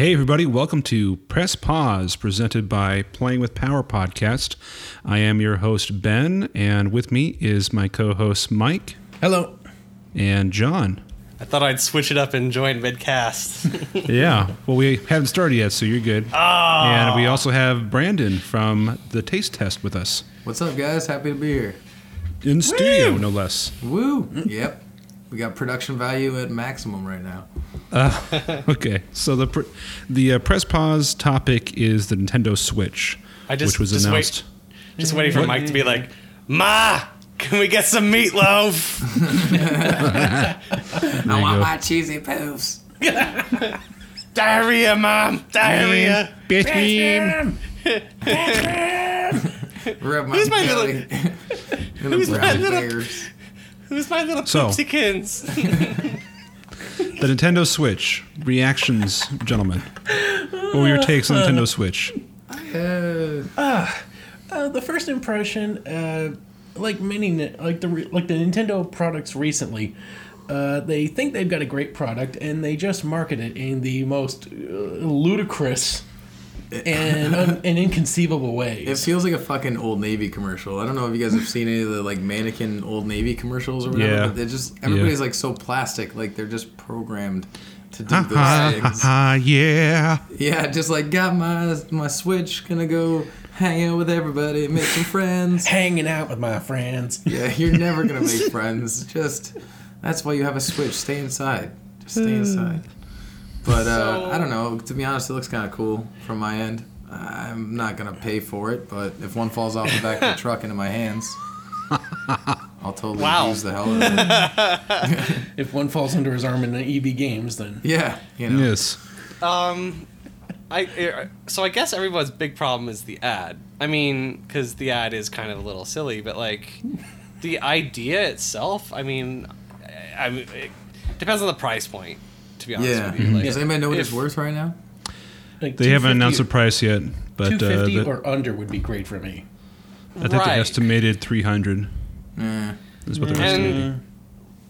Hey, everybody, welcome to Press Pause, presented by Playing with Power podcast. I am your host, Ben, and with me is my co host, Mike Hello. and John. I thought I'd switch it up and join mid-cast. Yeah, well, we haven't started yet, so you're good. Ah. And we also have Brandon from the Taste Test with us What's up, guys? Happy to be here. in studio, no less. Woo! yep. We got production value at maximum right now. Okay, so the pr- the uh, Press Pause topic is the Nintendo Switch, I just- which was just wait. announced. Just waiting for Mike to be like, "Ma, can we get some meatloaf?" I want go. cheesy poofs. Diarrhea, mom. Diarrhea. Beam. Rub my Who's my belly. Little who's my brown little- bears. Who's my little So- poopsykins? The Nintendo Switch reactions, gentlemen. What were your takes on Nintendo Switch? Uh, Uh, the first impression, uh, like many, like the like the Nintendo products recently, uh, they think they've got a great product and they just market it in the most uh, ludicrous and an, and inconceivable way. it feels like a fucking Old Navy commercial. I don't know if you guys have seen any of the like mannequin Old Navy commercials or whatever. Yeah. But they're just everybody's like so plastic, like they're just programmed to do Ha those ha things. ha, yeah. Yeah, just like got my my Switch, gonna go hang out with everybody, make some friends. Hanging out with my friends. Yeah, you're never gonna make friends. Just that's why you have a Switch. Stay inside. Just stay inside. But uh, So- I don't know. To be honest, it looks kind of cool from my end. I'm not gonna pay for it, but if one falls off the back of the truck into my hands, I'll totally Wow. use the hell of it. If one falls under his arm in the EB games, then Yeah, you know. Yes. um, I so I guess everyone's big problem is the ad. I mean, because the ad is kind of a little silly, but like the idea itself. I mean, I I mean, it depends on the price point. To be honest Yeah. with you, like, Does anybody know what it's worth right now? like They haven't announced the price yet, but uh, 250 the- or under would be great for me. I think they Right. estimated 300 Eh. is what they're And- estimating.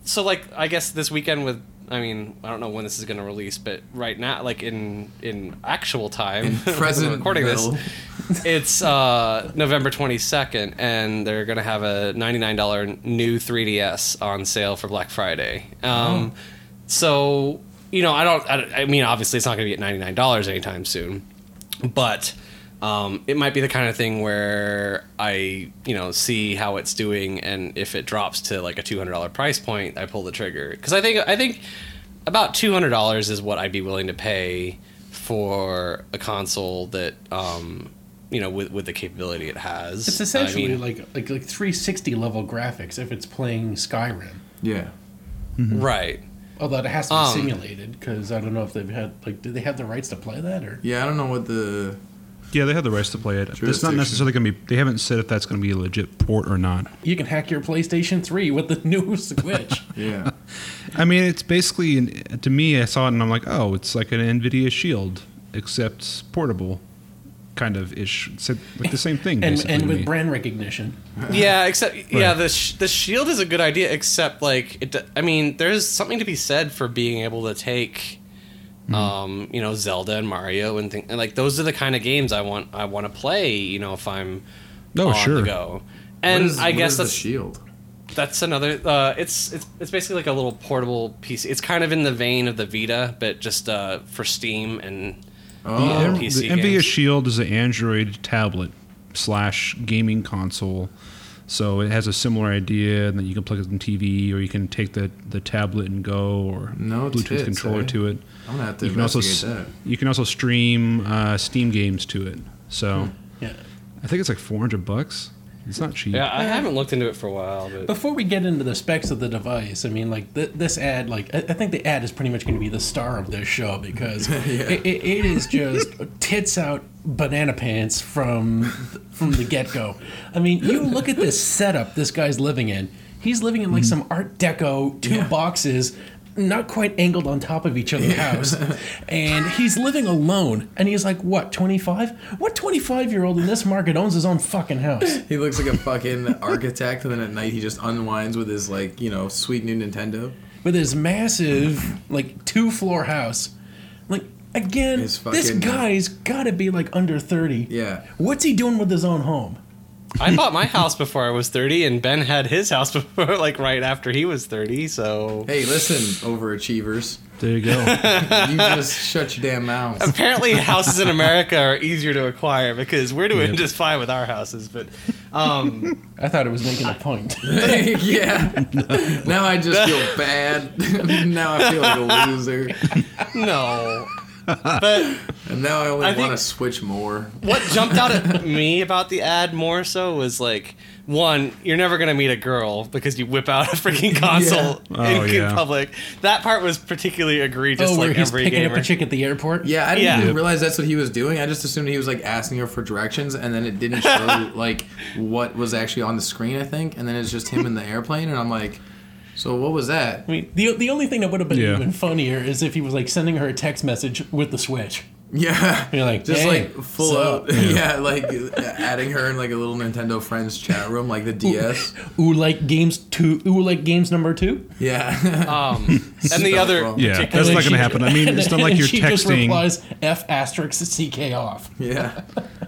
so like I guess this weekend with I mean I don't know when this is going to release, but right now like in in actual time, In present recording this, it's uh, November twenty second, and they're going to have a ninety nine dollar new 3ds on sale for Black Friday. Um, So you know I don't I, I mean obviously it's not going to be at ninety nine dollars anytime soon, but. Um, it might be the kind of thing where I, you know, see how it's doing, and if it drops to like a two hundred dollar price point, I pull the trigger. Because I think I think about two hundred dollars is what I'd be willing to pay for a console that, um, you know, with with the capability it has. It's essentially I mean, like like like 360 level graphics if it's playing Skyrim. Yeah. right. Although it has to be Um, simulated, because I don't know if they've had like, do they have the rights to play that or? Yeah, I don't know what the Yeah, they have the rights to play it. It's not necessarily going to be. They haven't said if that's going to be a legit port or not. You can hack your PlayStation 3 with the new Switch. yeah. I mean, it's basically to me. I saw it and I'm like, oh, it's like an Nvidia Shield, except portable, kind of ish. It's like the same thing. and and with brand recognition. Yeah, except yeah, the sh- the shield is a good idea. Except like it, d- I mean, there's something to be said for being able to take, um, you know, Zelda and Mario and things. And like those are the kind of games I want. I want to play. You know, if I'm Oh, on sure. the go. And What is- I what guess is the that's shield. that's another. Uh, it's it's it's basically like a little portable piece. It's kind of in the vein of the Vita, but just uh, for Steam and Oh, The, PC the Nvidia. Shield is an Android tablet slash gaming console. So it has a similar idea, and then you can plug it in TV, or you can take the, the tablet and go, or No Bluetooth tits, controller eh? to it. I'm gonna have to You can also investigate s- that. you can also stream uh, Steam games to it. So Yeah. I think it's like 400 bucks. It's not cheap. yeah, I haven't looked into it for a while, but Before we get into the specs of the device, I mean, like th- this ad, like I, I think the ad is pretty much going to be the star of this show because it, it, it is just tits out banana pants from from the get go. I mean, you look at this setup this guy's living in. He's living in like mm-hmm. some Art Deco two Yeah. boxes. Not quite angled on top of each other's house, and he's living alone. And he's like, "What, 25? What 25 year old in this market owns his own fucking house?" He looks like a fucking architect, and then at night he just unwinds with his like you know sweet new Nintendo. with his massive like two floor house. Like Again, His this fucking- guy's got to be like under 30. Yeah. What's he doing with his own home? I bought my house before I was 30, and Ben had his house before, like right after he was 30. So Hey, listen, overachievers. There you go. You just shut your damn mouth. apparently, houses in America are easier to acquire because we're doing Yep. just fine with our houses. But um, I thought it was making a point. yeah. Now I just feel bad. now I feel like a loser. no. But And now I only I want to switch more. what jumped out at me about the ad more so was like one you're never going to meet a girl because you whip out a freaking console Oh, in, in yeah. public that part was particularly egregious oh, where like he's every picking gamer up a chick at the airport? Yeah, I didn't Yeah. even realize that's what he was doing. I just assumed he was like asking her for directions, and then it didn't show like what was actually on the screen. I think, and then it's just him in the airplane, and I'm like, so what was that? I mean, the, the only thing that would have been Yeah. even funnier is if he was like sending her a text message with the Switch. Yeah, You're like, just "Hey, like full so-" out. Yeah, like adding her in like a little Nintendo Friends chat room, like the DS. Ooh, like games two. Ooh, like games number two. Yeah, um and the other wrong. Yeah, that's not going to happen. I mean, it's not like and you're she just replies F asterisk CK off. yeah.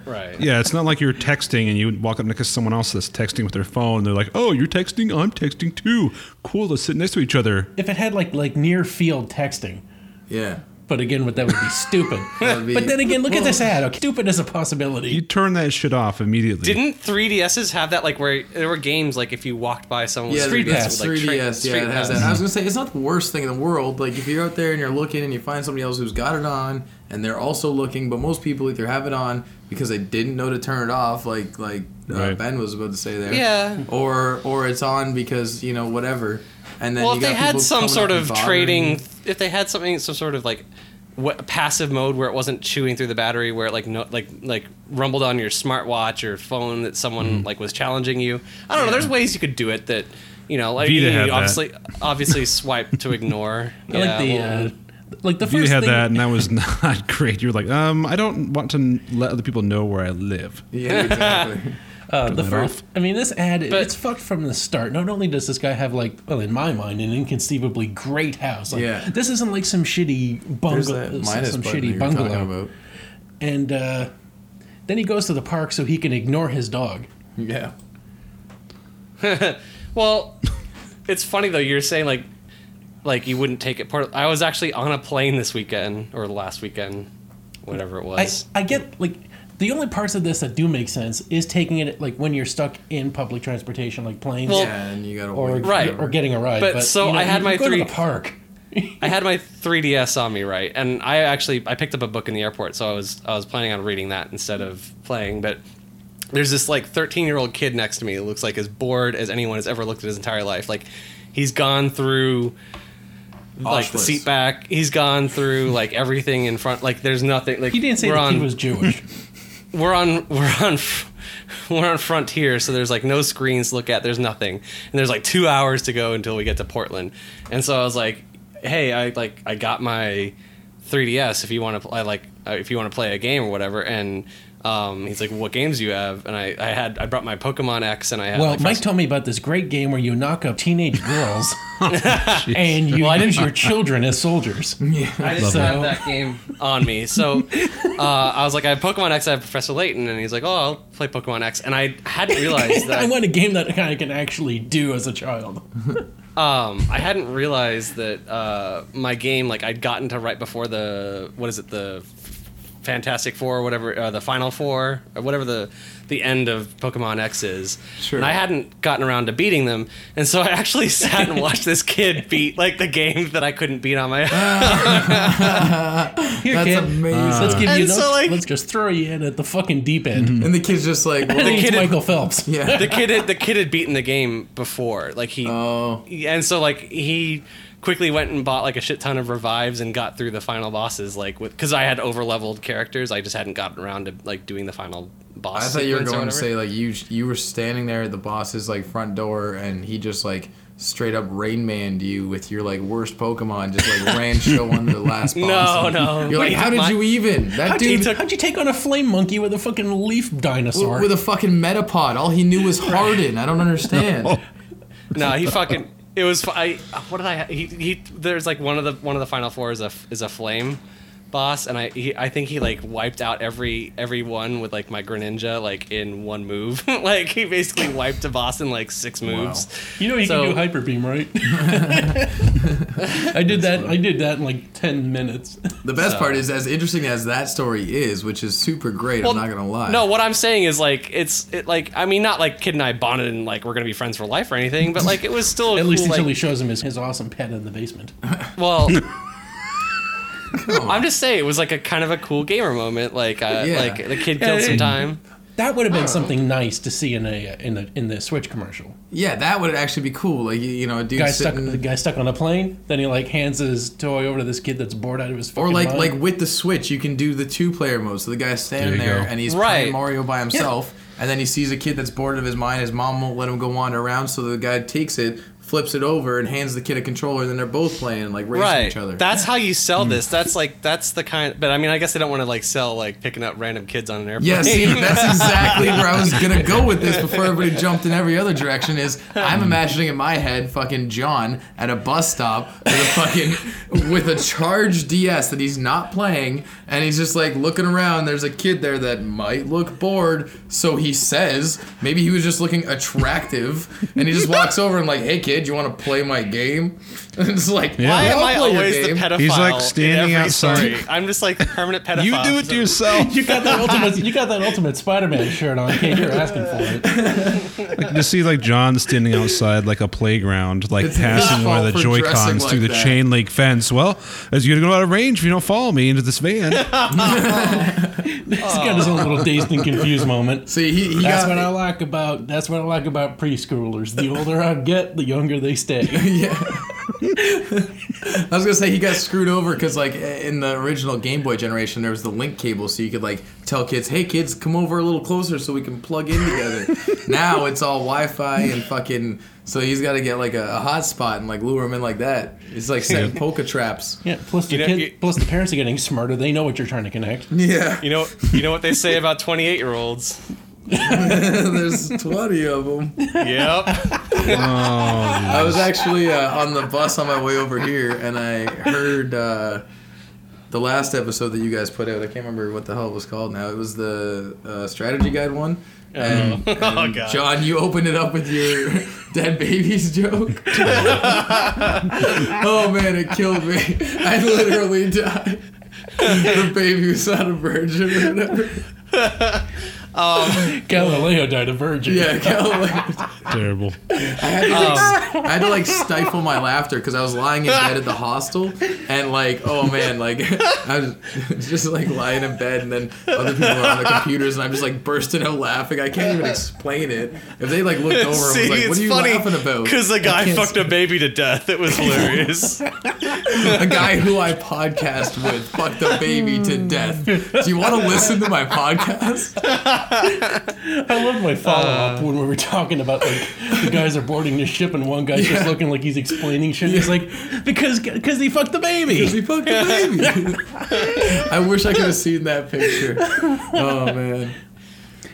right Yeah, it's not like you're texting and you walk up next to someone else that's texting with their phone. And they're like, "Oh, you're texting. I'm texting too. Cool. Let's sit next to each other." If it had like like near field texting, Yeah. But again, what that would be stupid. Would be- But then again, look at this ad. Okay, stupid is a possibility. You turn that shit off immediately. didn't 3DSs have that like where there were games like if you walked by someone Yeah, with Street Pass. with, like, 3DS. tra- yeah, Street it has Pass. that. I was gonna say it's not the worst thing in the world. Like if you're out there and you're looking and you find somebody else who's got it on and they're also looking, but most people either have it on because they didn't know to turn it off, like like uh, Right. Ben was about to say there. Yeah. Or or it's on because you know whatever. And then well, you if they had some sort of trading, you. if they had something, some sort of like what, passive mode where it wasn't chewing through the battery, where it like no, like like rumbled on your smartwatch or phone that someone like was challenging you. I don't know. There's ways you could do it that you know, like Vita you had that. obviously obviously swipe to ignore. I like the well, uh, like the If you first had thing. that, and that was not great. You're like, um, I don't want to n- let other people know where I live. Yeah, exactly. Uh, the that first, I mean, this ad, But- it's fucked from the start. Not only does this guy have, like, well, in my mind, an inconceivably great house. Like, Yeah. This isn't like some shitty bungalow. that Some, minus that shitty you were bungalow. about. And uh, then he goes to the park so he can ignore his dog. Yeah. Well, it's funny though. You're saying like, like you wouldn't take it part. I was actually on a plane this weekend or last weekend, whatever it I, was. I get, like, the only parts of this that do make sense is taking it, like, when you're stuck in public transportation, like planes. Well, yeah, and you gotta or, Right. or getting a ride. But But, so you know, I had you my go three- to the park. I had my 3DS on me, right, and I actually I picked up a book in the airport, so I was I was planning on reading that instead of playing. But there's this like 13 year old kid next to me who looks like as bored as anyone has ever looked at his entire life. Like he's gone through like the seat back. He's gone through like everything in front. Like there's nothing. Like He didn't say we're that on, he was Jewish. we're on we're on we're on frontier so there's like no screens to look at there's nothing. And there's like two hours to go until we get to portland. And so i was like hey i like i got my 3ds if you want to play like uh, if you want to play a game or whatever and um, he's like what games do you have and I, I had i brought my pokemon x and i had Well, like, Mike Frost- told me about this great game where you knock up teenage girls and you use your children as soldiers. I just Love have that game on me. So uh, I was like, I have Pokemon X, I have Professor Layton, and he's like, oh, I'll play Pokemon X. And I hadn't realized that. I want a game that I can actually do as a child. Um, I hadn't realized that uh, my game, like I'd gotten to right before the what is it, the Fantastic Four, or whatever, uh, the Final Four, or whatever the the end of Pokemon X is. Sure. And I hadn't gotten around to beating them, and so I actually sat and watched this kid beat like the game that I couldn't beat on my own. Here, That's kid, amazing. let's give you And no, so, like- let's just throw you in at the fucking deep end. and the kid's just like, well, I think it's kid- Michael Phelps. yeah. the kid had the kid had beaten the game before, like he Oh, and so like he quickly went and bought like a shit ton of revives and got through the final bosses like with because I had over leveled characters I just hadn't gotten around to like doing the final boss. I thought you were going to say like you you were standing there at the boss's like front door and he just like straight up Rain you with your like worst Pokemon just like ran show on the last boss. No, no. You're like, how did my- you even? That How'd you, dude how'd you take on a flame monkey with a fucking leaf dinosaur? with a fucking Metapod. All he knew was Harden. I don't understand. no, he fucking. It was. I. What did I? He. He. There's like one of the one of the final four is a is a flame, boss, and I he, I think he like wiped out every every one with like my Greninja like in one move. like he basically wiped a boss in like six moves. You know you So- can do hyper beam, right? I did that. I did that in like ten minutes. The best So- part is, as interesting as that story is, which is super great. Well, I'm not gonna lie. No, what I'm saying is like it's it, like I mean not like Kid and I bonded and like we're gonna be friends for life or anything, but like it was still At cool, least until like, he shows him his, his awesome pet in the basement. Well, I'm just saying it was like a kind of a cool gamer moment. Like, uh, Yeah. like the kid Yeah, killed some time. That would have been something nice to see in a in the in the Switch commercial. Yeah, that would actually be cool. Like you, you know, a dude Guy stuck the guy stuck on a plane. Then he like hands his toy over to this kid that's bored out of his mind. or like mind. like with the Switch, you can do the two player mode. So the guy's standing There there and he's Right. playing Mario by himself, and then he sees a kid that's bored out of his mind. His mom won't let him go wander around, so the guy takes it, flips it over, and hands the kid a controller. And then they're both playing like racing Right. each other. That's how you Hmm. sell this. That's like that's the kind. But I mean, I guess they don't want to like sell like picking up random kids on an airplane. Yeah, see, that's exactly where I was gonna go with this before everybody jumped in every other direction. Is I'm imagining in my head, fucking John at a bus stop with a fucking with a charged DS that he's not playing, and he's just like looking around. There's a kid there that might look bored, so he says maybe he was just looking attractive, and he just walks over and like, hey kid, you want to play my game? And it's like, Yeah. Why am I'll I play your always the pedophile? He's, like, standing outside. story? I'm just like the permanent pedophile. You do it to yourself. you got that ultimate you got that ultimate Spider-Man shirt on, kid. You're asking for it. to see like John standing outside like a playground, like It's passing one of the fault Joy dressing Cons through like the chain link fence. Well, as you're gonna go out of range if you don't follow me into this van. He's got his own little dazed and confused moment. See, he, he That's got what I like about that's what I like about preschoolers. The older I get, the younger they stay. Yeah. I was gonna say he got screwed over because like in the original Game Boy generation there was the link cable so you could like tell kids, hey kids, come over a little closer so we can plug in together. now it's all Wi-Fi and fucking. So he's got to get like a, a hotspot and like lure him in like that. It's like setting polka traps. Yeah. Plus the You know, kid, you- plus the parents are getting smarter. They know what you're trying to connect. Yeah, You know, you know what they say about 28 year olds. there's twenty of them. Yep. I was actually uh, on the bus on my way over here, and I heard uh, the last episode that you guys put out. I can't remember what the hell it was called now. It was the uh, strategy guide one. And, Oh, and oh, God. John, you opened it up with your dead babies joke. oh man, it killed me. I literally died. The baby was not a virgin or whatever. Um, Galileo died a virgin. Yeah, Galileo. Terrible. I had to like, um, I had to like stifle my laughter because I was lying in bed at the hostel and like oh man like I was just like lying in bed and then other people are on the computers and I'm just like bursting out laughing. I can't even explain it. If they like looked over and See, was like, it's "What are you funny laughing about?" because the guy can't fucked a baby to death. It was hilarious. a guy who I podcast with fucked a baby to death. Do you want to listen to my podcast? I love my follow up Uh, when we were talking about like the guys are boarding the ship and one guy's just looking like he's explaining shit. He's like, because because he fucked the baby. Because he fucked a baby. I wish I could have seen that picture. Oh man.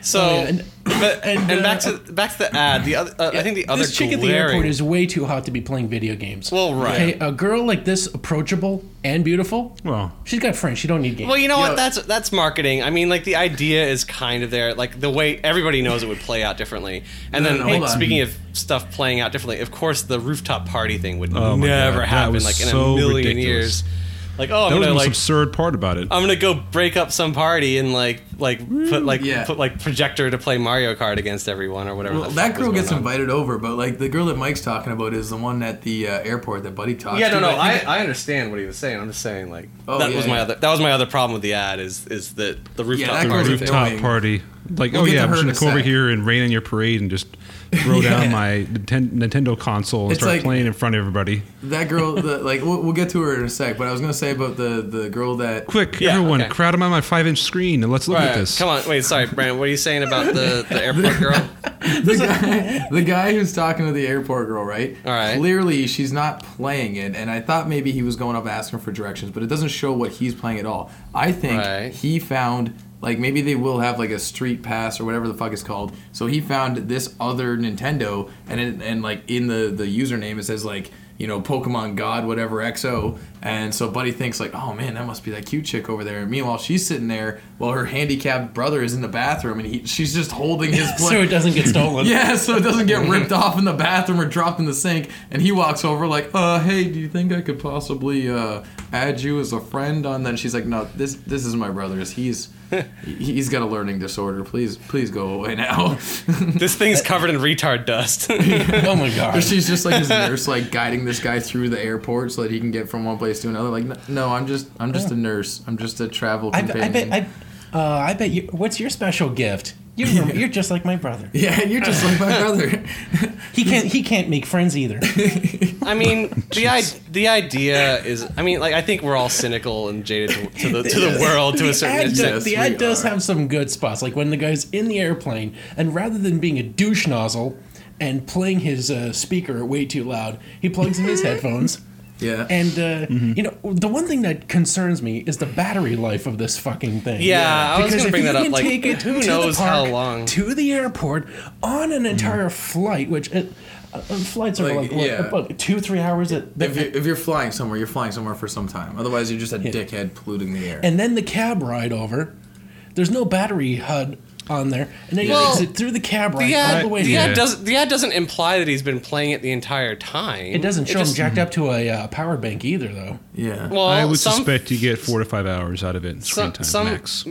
So, Oh, yeah, but, and, and, uh, back to back to the ad. The other, uh, I think the other this chick at the airport is way too hot to be playing video games. Well, right. Okay, a girl like this, approachable and beautiful, Well, she's got friends. She don't need games. Well, you know Yeah. what? That's that's marketing. I mean, like the idea is kind of there. Like the way everybody knows it would play out differently. And No, then, no, like, speaking of stuff playing out differently, of course, the rooftop party thing would Oh never happen. Like in so a million ridiculous. years. Like, oh, I'm that was the gonna most like. absurd part about it. I'm gonna go break up some party and like like put like Yeah. put like projector to play Mario Kart against everyone or whatever. Well, the that fuck was girl going gets on. invited over, but like the girl that Mike's talking about is the one at the uh, airport that Buddy talked Yeah, to. no, no. I I, think- I understand what he was saying. I'm just saying like Oh, that yeah, was my yeah. other that was my other problem with the ad is is that the rooftop that The party. a thing. rooftop annoying. party. Like, We'll oh get yeah, to I'm just in gonna a come over sec. here and rain in your parade and just throw Yeah. down my Nintendo console and It's start like- playing in front of everybody. that girl, the, like we'll, we'll get to her in a sec. But I was gonna say about the the girl that Quick, Yeah, everyone, okay. crowd him on my five-inch screen and let's look Right, at this. Come on, wait, sorry, Brandon. What are you saying about the, the airport girl? the guy, the guy who's talking to the airport girl, right? All right. Clearly, she's not playing it, and I thought maybe he was going up asking for directions, but it doesn't show what he's playing at all. I think Right. he found like maybe they will have like a street pass or whatever the fuck it's called. So he found this other Nintendo, and it, and like in the the username it says like you know Pokemon God whatever XO, and so Buddy thinks like, oh man, that must be that cute chick over there. And Meanwhile, she's sitting there while her handicapped brother is in the bathroom, and he, she's just holding his. so it doesn't get stolen. Yeah, so it doesn't get ripped off in the bathroom or dropped in the sink. And he walks over like, uh, hey, do you think I could possibly uh, add you as a friend? On then she's like, no, this this is my brother's. He's he's got a learning disorder. Please please go away now. This thing's covered in retard dust. oh my But god. she's just like his nurse, like guiding this guy through the airport so that he can get from one place to another. Like, "No, no, I'm just I'm just a nurse. I'm just a travel I, companion. I bet. I, uh, I bet you. What's your special gift? You're, you're just like my brother. yeah, you're just like my brother. He can't. He can't make friends either. I mean, the I, the idea is, I mean, like I think we're all cynical and jaded to, to the to the world to a certain ad, extent. Yes, the ad does are. have some good spots, like when the guy's in the airplane, and rather than being a douche nozzle and playing his uh, speaker way too loud, he plugs in his headphones. Yeah. And uh, you know, the one thing that concerns me is the battery life of this fucking thing. Yeah, I was Because gonna bring that up, like, take it who knows the how long? to the airport on an entire flight, which uh, uh, flights are Like, like, what, yeah. about two, three hours. At, if you're, if you're flying somewhere, you're flying somewhere for some time. Otherwise, you're just a dickhead polluting the air. and then the cab ride over. There's no battery HUD on there, and then you Well, exit through the cab ride the all ad, the way. the Yeah. ad does the ad doesn't imply that he's been playing it the entire time. It doesn't show just- him jacked up to a uh, power bank either, though. yeah. Well, I would some, suspect you get four to five hours out of it in screen some, time some max.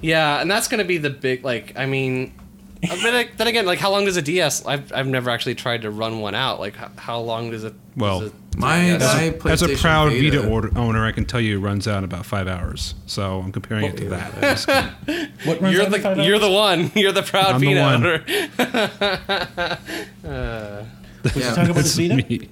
yeah, and that's gonna be the big like. I mean, but then again, like how long does a DS? I've I've never actually tried to run one out. Like how, how long does it? Well, does it- My, DS? my As a proud Vita, Vita order, owner, I can tell you it runs out in about five hours. So I'm comparing it to that. What runs You're out in five the you're the one. You're the proud I'm the Vita one. owner. Was Yeah. you talking about the Vita? me.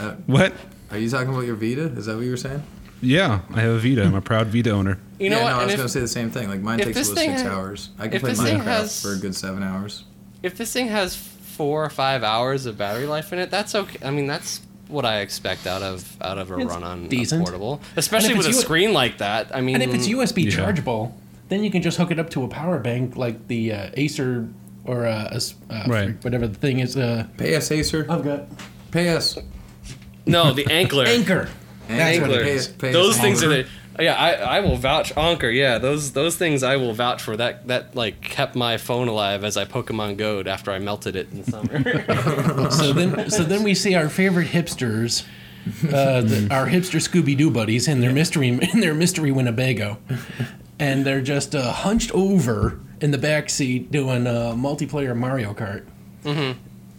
Uh, what? Are you talking about your Vita? Is that what you were saying? Yeah, I have a Vita. I'm a proud Vita owner. You know yeah, what? no, I was if, gonna say the same thing. Like mine takes this about six ha- hours. I can if play this Minecraft has- for a good seven hours. if this thing has four or five hours of battery life in it, that's okay. I mean, that's what I expect out of out of a It's run on decent. portable, especially with a screen like that. I mean, And if it's USB Yeah. chargeable, then you can just hook it up to a power bank like the uh, Acer or uh, uh, Right. whatever the thing is. Uh, Pay us, Acer. I've got Pay us. no, the Ankler. Anker. That's what it Anker. Pay pay those things are Anker. the. Yeah, I, I will vouch Anker. Yeah, those those things I will vouch for. That that like kept my phone alive as I Pokemon Go'd after I melted it in the summer. so then, so then we see our favorite hipsters, uh, the, our hipster Scooby Doo buddies, in their mystery in their mystery Winnebago, and they're just uh, hunched over in the back seat doing uh, multiplayer Mario Kart.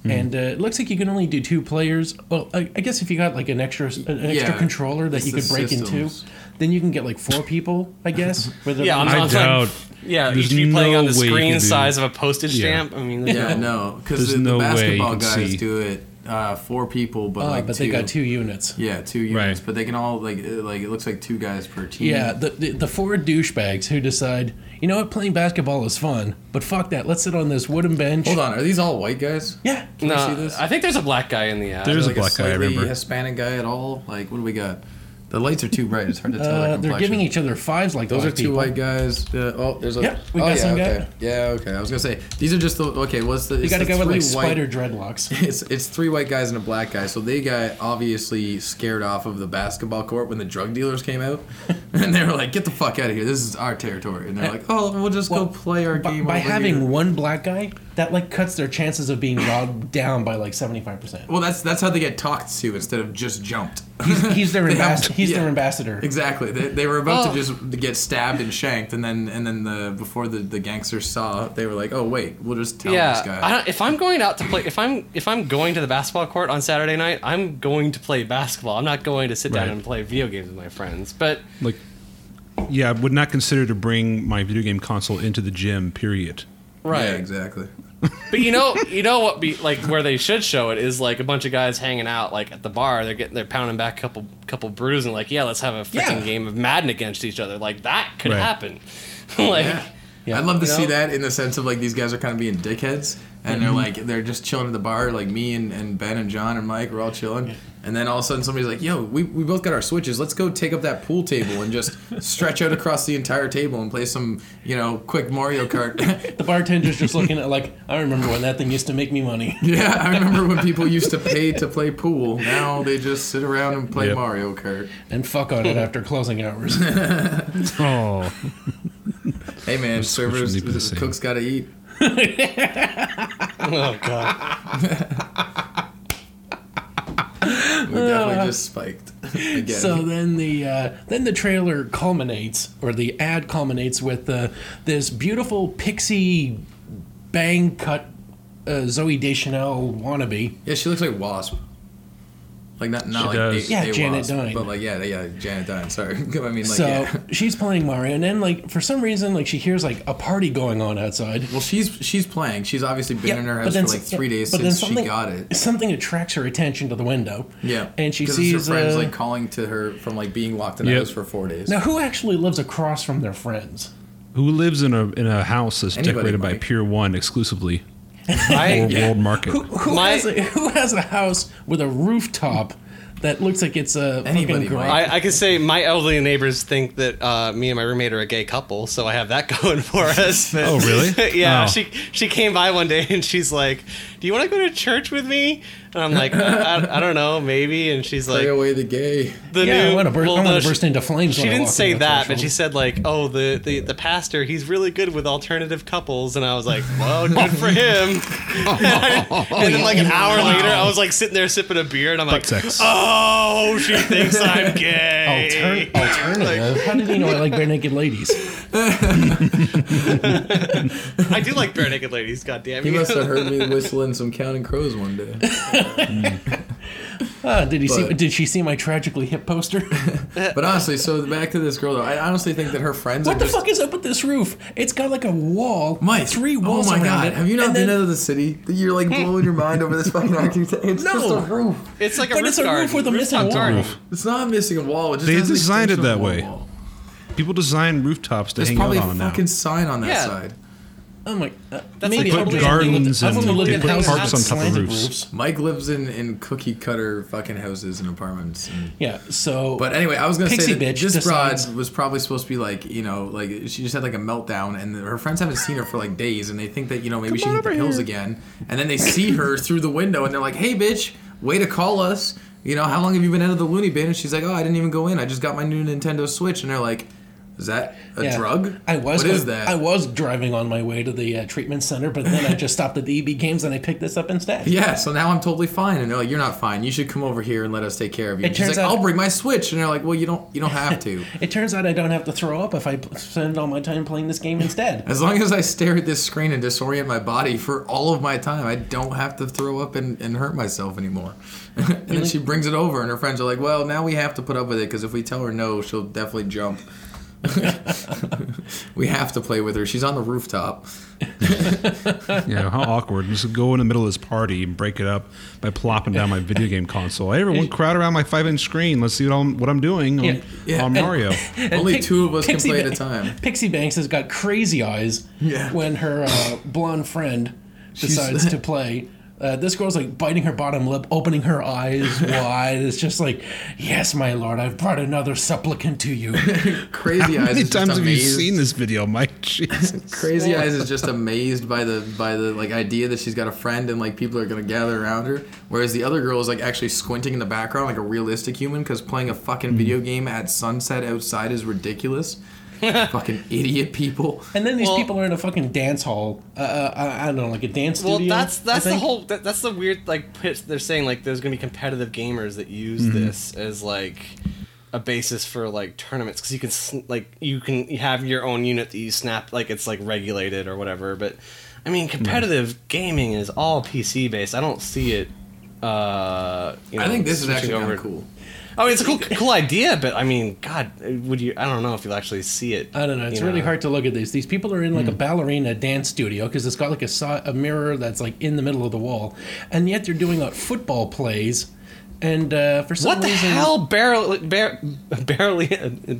And uh, it looks like you can only do two players. Well, I, I guess if you got like an extra an extra Yeah, controller that you could break systems. into, then you can get like four people. I guess. with Yeah, I'm I not- doubt. yeah, There's each be playing no on the screen size of a postage Yeah. stamp. I mean, there's Yeah, no- no, because the, the no way you basketball guys see. do it uh, four people, but Oh, like but two. they got two units. Yeah, two units, Right. but they can all like uh, like it looks like two guys per team. Yeah, the, the the four douchebags who decide, you know what, playing basketball is fun, but fuck that. Let's sit on this wooden bench. Hold on, are these all white guys? Yeah. Can no, we see this? I think there's a black guy in the ad. There's like a black guy, I slightly remember. Hispanic guy at all? Like, what do we got? The lights are too bright. It's hard to tell. their Uh, they're complexion. giving each other fives like Those are black two people. white guys. Uh, oh, there's a. Yep, we oh, got yeah, some guy. okay. Yeah, okay. I was gonna say these are just the okay. What's the? You got to go with like spider dreadlocks. It's it's three white guys and a black guy. So they got obviously scared off of the basketball court when the drug dealers came out, and they were like, "Get the fuck out of here! This is our territory." And they're like, "Oh, we'll just Well, go play our By, game." by over having here." one black guy, that like cuts their chances of being robbed down by like seventy five percent. Well, that's that's how they get talked to instead of just jumped. He's their ambassador. He's yeah. their ambassador. Exactly. They, they were about Oh. to just get stabbed and shanked, and then and then the before the, the gangsters saw, they were like, "Oh wait, we'll just tell this guy." I don't, if I'm going out to play, if I'm if I'm going to the basketball court on Saturday night, I'm going to play basketball. I'm not going to sit down and play video games with my friends. But Like, yeah, I would not consider to bring my video game console into the gym. Period. Right, Yeah, exactly. But you know, you know what? Be like where they should show it is like a bunch of guys hanging out like at the bar. They're getting they're pounding back a couple couple brews and like yeah, let's have a freaking Yeah. game of Madden against each other. Like that could Right. happen. like Yeah. Yeah. I'd love to You see know? that in the sense of like these guys are kind of being dickheads, and they're mm-hmm. like they're just chilling at the bar, like me and, and Ben and John and Mike, we're all chilling, And then all of a sudden somebody's like, "Yo, we, we both got our switches. Let's go take up that pool table and just stretch out across the entire table and play some, you know, quick Mario Kart." The bartender's just looking at like, I remember when that thing used to make me money. yeah, I remember when people used to pay to play pool. Now they just sit around and play Yep. Mario Kart. And fuck on it after closing hours. Oh, Hey man, switch servers, would be the the same. cooks got to eat. Oh god. We definitely just spiked again. So then the uh, then the trailer culminates, or the ad culminates with uh, this beautiful pixie bang cut uh, Zooey Deschanel wannabe. yeah, she looks like Wasp. Like not not She like does. A, Yeah, a Janet Wasp, Dine. but like yeah, yeah, Janet Dine. Sorry, I mean like so yeah. she's playing Mario, and then like for some reason like she hears like a party going on outside. Well, she's she's playing. She's obviously been in her house for like s- three days but then since she something- got it. Something attracts her attention to the window. Yeah, and she sees it's her friends uh, like calling to her from like being locked in a Yep. house for four days. now who actually lives across from their friends. who lives in a in a house that's Anybody, decorated by Pier One exclusively I, or World Market? Who, who, My- has a, who has a house with a rooftop that looks like it's a Anybody, fucking garage? I, I could say my elderly neighbors think that uh, me and my roommate are a gay couple, so I have that going for us. Oh, really? yeah. Oh. She she came by one day and she's like, "Do you want to go to church with me?" And I'm like, I, I don't know, maybe. And she's Pray like, away the gay. "The yeah, new." I want to burst, well, I wanna no, she- burst into flames. She when didn't walk say in the that, but she said like, "Oh, the, the the pastor, he's really good with alternative couples," and I was like, "Well, good for him." and then like an hour later, I was like sitting there sipping a beer, and I'm like, sex. "Oh, she thinks I'm gay." Altern- alternative. How did he know I like bare naked ladies? I do like bare naked ladies. God damn He you! must have heard me whistling some Counting Crows one day. Ah, did he see? Did she see my tragically hip poster? But honestly, so back to this girl though, I honestly think that her friends are what are the just. fuck is up with this roof? It's got like a wall. Mike, three walls Oh my around god, it. have you not and been then- out of the city? You're like blowing your mind over this fucking architect. It's just a roof. It's like a But roof it's a roof with a missing Rooftop wall. garden. It's not missing a wall. It just They has an designed it extension of that way. wall. People design rooftops to There's hang probably out a on now. fucking sign on that Yeah. side. Oh my! Uh, That's maybe like I've put only gardens lived- and they in put houses parks with on top of slanted roofs. Mike lives in, in cookie cutter fucking houses and apartments. And, Yeah. So, but anyway, I was gonna say that bitch this decides- broad was probably supposed to be like you know like she just had like a meltdown and her friends haven't seen her for like days and they think that you know maybe she hit the pills again and then they see her through the window and they're like hey bitch way to call us you know how long have you been out of the loony bin and she's like oh I didn't even go in I just got my new Nintendo Switch and they're like is that a yeah, drug I was. what is go- that I was driving on my way to the uh, treatment center, but then I just stopped at the EB Games and I picked this up instead. Yeah, so now I'm totally fine, and they're like, "You're not fine. You should come over here and let us take care of you." It she's turns like, out- "I'll bring my Switch," and they're like, "Well, you don't. You don't have to. It turns out I don't have to throw up if I spend all my time playing this game instead. As long as I stare at this screen and disorient my body for all of my time, I don't have to throw up and, and hurt myself anymore." and then she brings it over, and her friends are like, "Well, now we have to put up with it because if we tell her no, she'll definitely jump." we have to play with her. She's on the rooftop. Yeah, how awkward. Just go in the middle of this party and break it up by plopping down my video game console. Hey, everyone, crowd around my five inch screen. Let's see what I'm, what I'm doing on, Yeah. Yeah. on Mario. Only Pix- two of us can Pixie play at a time. Pixie Banks has got crazy eyes Yeah. when her uh, blonde friend She's- decides to play. Uh, this girl's like biting her bottom lip, opening her eyes wide. It's just like, yes, my lord, I've brought another supplicant to you. Crazy How eyes. many is just times have you amazed. seen this video, Mike? Jesus. Crazy Eyes is just amazed by the by the like idea that she's got a friend and like people are gonna gather around her. Whereas the other girl is like actually squinting in the background like a realistic human because playing a fucking video game at sunset outside is ridiculous. fucking idiot people. And then these Well- people are in a fucking dance hall. Uh, uh, I I don't know, like a dance Well, studio. that's that's the whole that, that's the weird like pitch they're saying like there's gonna be competitive gamers that use Mm-hmm. this as like a basis for like tournaments because you can sn- like you can have your own unit that you snap like it's like regulated or whatever. But I mean, competitive gaming is all PC based. I don't see it. Uh, you know, I think this is actually kind over- of cool. I mean, it's a cool cool idea, but I mean, God, would you? I don't know if you'll actually see it. I don't know. It's you really know. hard to look at these. These people are in like a ballerina dance studio because it's got like a, a mirror that's like in the middle of the wall, and yet they're doing uh, football plays. And uh, for some What the reason, hell, barrel, bar, barely,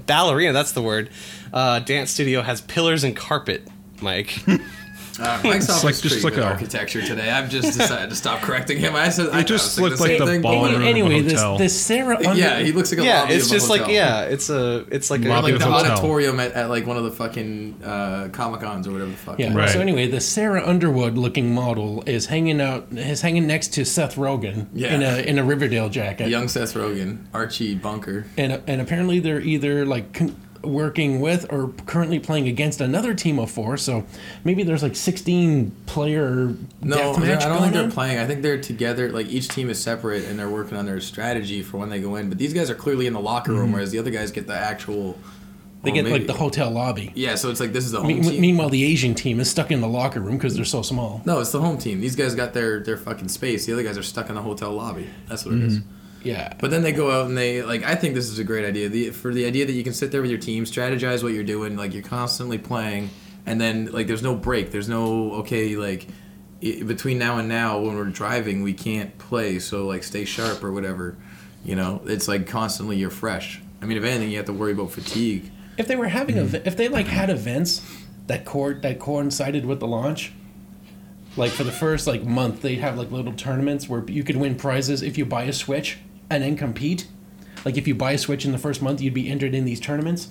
ballerina? That's the word. Uh, dance studio has pillars and carpet, Mike. Uh, Mike's off like- his just like a- architecture today. I've just decided to stop correcting him. I said I It just I was looked like the same thing, ball but of a anyway, this this Sarah. Under- Yeah, he looks like a Yeah, lobby it's of a just like yeah, it's a it's like a like the hotel. auditorium at, at like one of the fucking uh, comic cons or whatever the fuck. Yeah. Right. So anyway, the Sarah Underwood looking model is hanging out, is hanging next to Seth Rogen Yeah. in a in a Riverdale jacket, Young Seth Rogen, Archie Bunker. and and apparently they're either like. Con- working with or currently playing against another team of four so maybe there's like 16 player No, death they're- match I don't think they're on. playing. I think they're together. Like each team is separate and they're working on their strategy for when they go in. But these guys are clearly in the locker room, mm-hmm. whereas the other guys get the actual. they get maybe- like the hotel lobby Yeah, so it's like this is the home Me- team. meanwhile the asian team is stuck in the locker room because they're so small no, it's the home team. These guys got their their fucking space. The other guys are stuck in the hotel lobby. That's what it is. Mm-hmm. Yeah But then they go out and they like. I think this is a great idea. The, for the idea that you can sit there with your team, strategize what you're doing. Like you're constantly playing, and then like there's no break. There's no okay like i between now and now when we're driving we can't play. So like stay sharp or whatever. You know, it's like constantly you're fresh. I mean, if anything, you have to worry about fatigue. if they were having mm-hmm. a if they like had events that court that coincided with the launch like for the first like month they'd have like little tournaments where you could win prizes if you buy a switch and then compete like if you buy a switch in the first month you'd be entered in these tournaments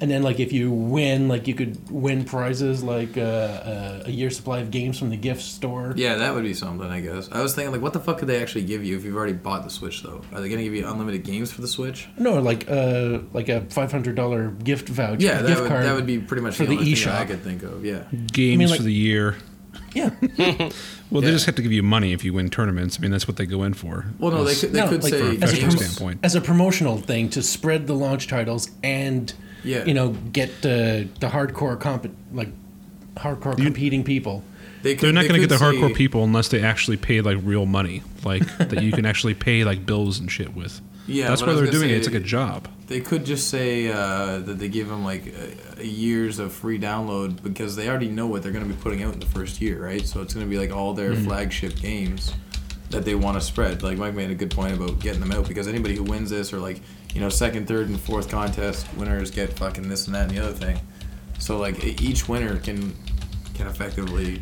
and then like if you win like you could win prizes like uh, uh, a year supply of games from the gift store Yeah, that would be something, I guess. I was thinking, like, what the fuck could they actually give you if you've already bought the Switch, though? Are they gonna give you unlimited games for the Switch? no like uh like a $500 gift voucher Yeah, that gift would, card that would be pretty much for the, the only thing I could think of. Yeah. Games mean, like- for the year. yeah Well, they just have to give you money if you win tournaments. I mean, that's what they go in for. Well, no, they Is- could, they No, could like say from a as a, professional standpoint. as a promotional thing to spread the launch titles and Yeah. you know get the the hardcore comp like hardcore competing people. They could, They're not they going to get the hardcore say- people unless they actually pay like real money, like that you can actually pay like bills and shit with. Yeah, that's why they're gonna doing it. It's like a job. They could just say uh, that they give them like uh, years of free download because they already know what they're going to be putting out in the first year, right? So it's going to be like all their flagship games that they want to spread. Like Mike made a good point about getting them out because anybody who wins this or like you know second, third, and fourth contest winners get fucking this and that and the other thing. So like e- each winner can can effectively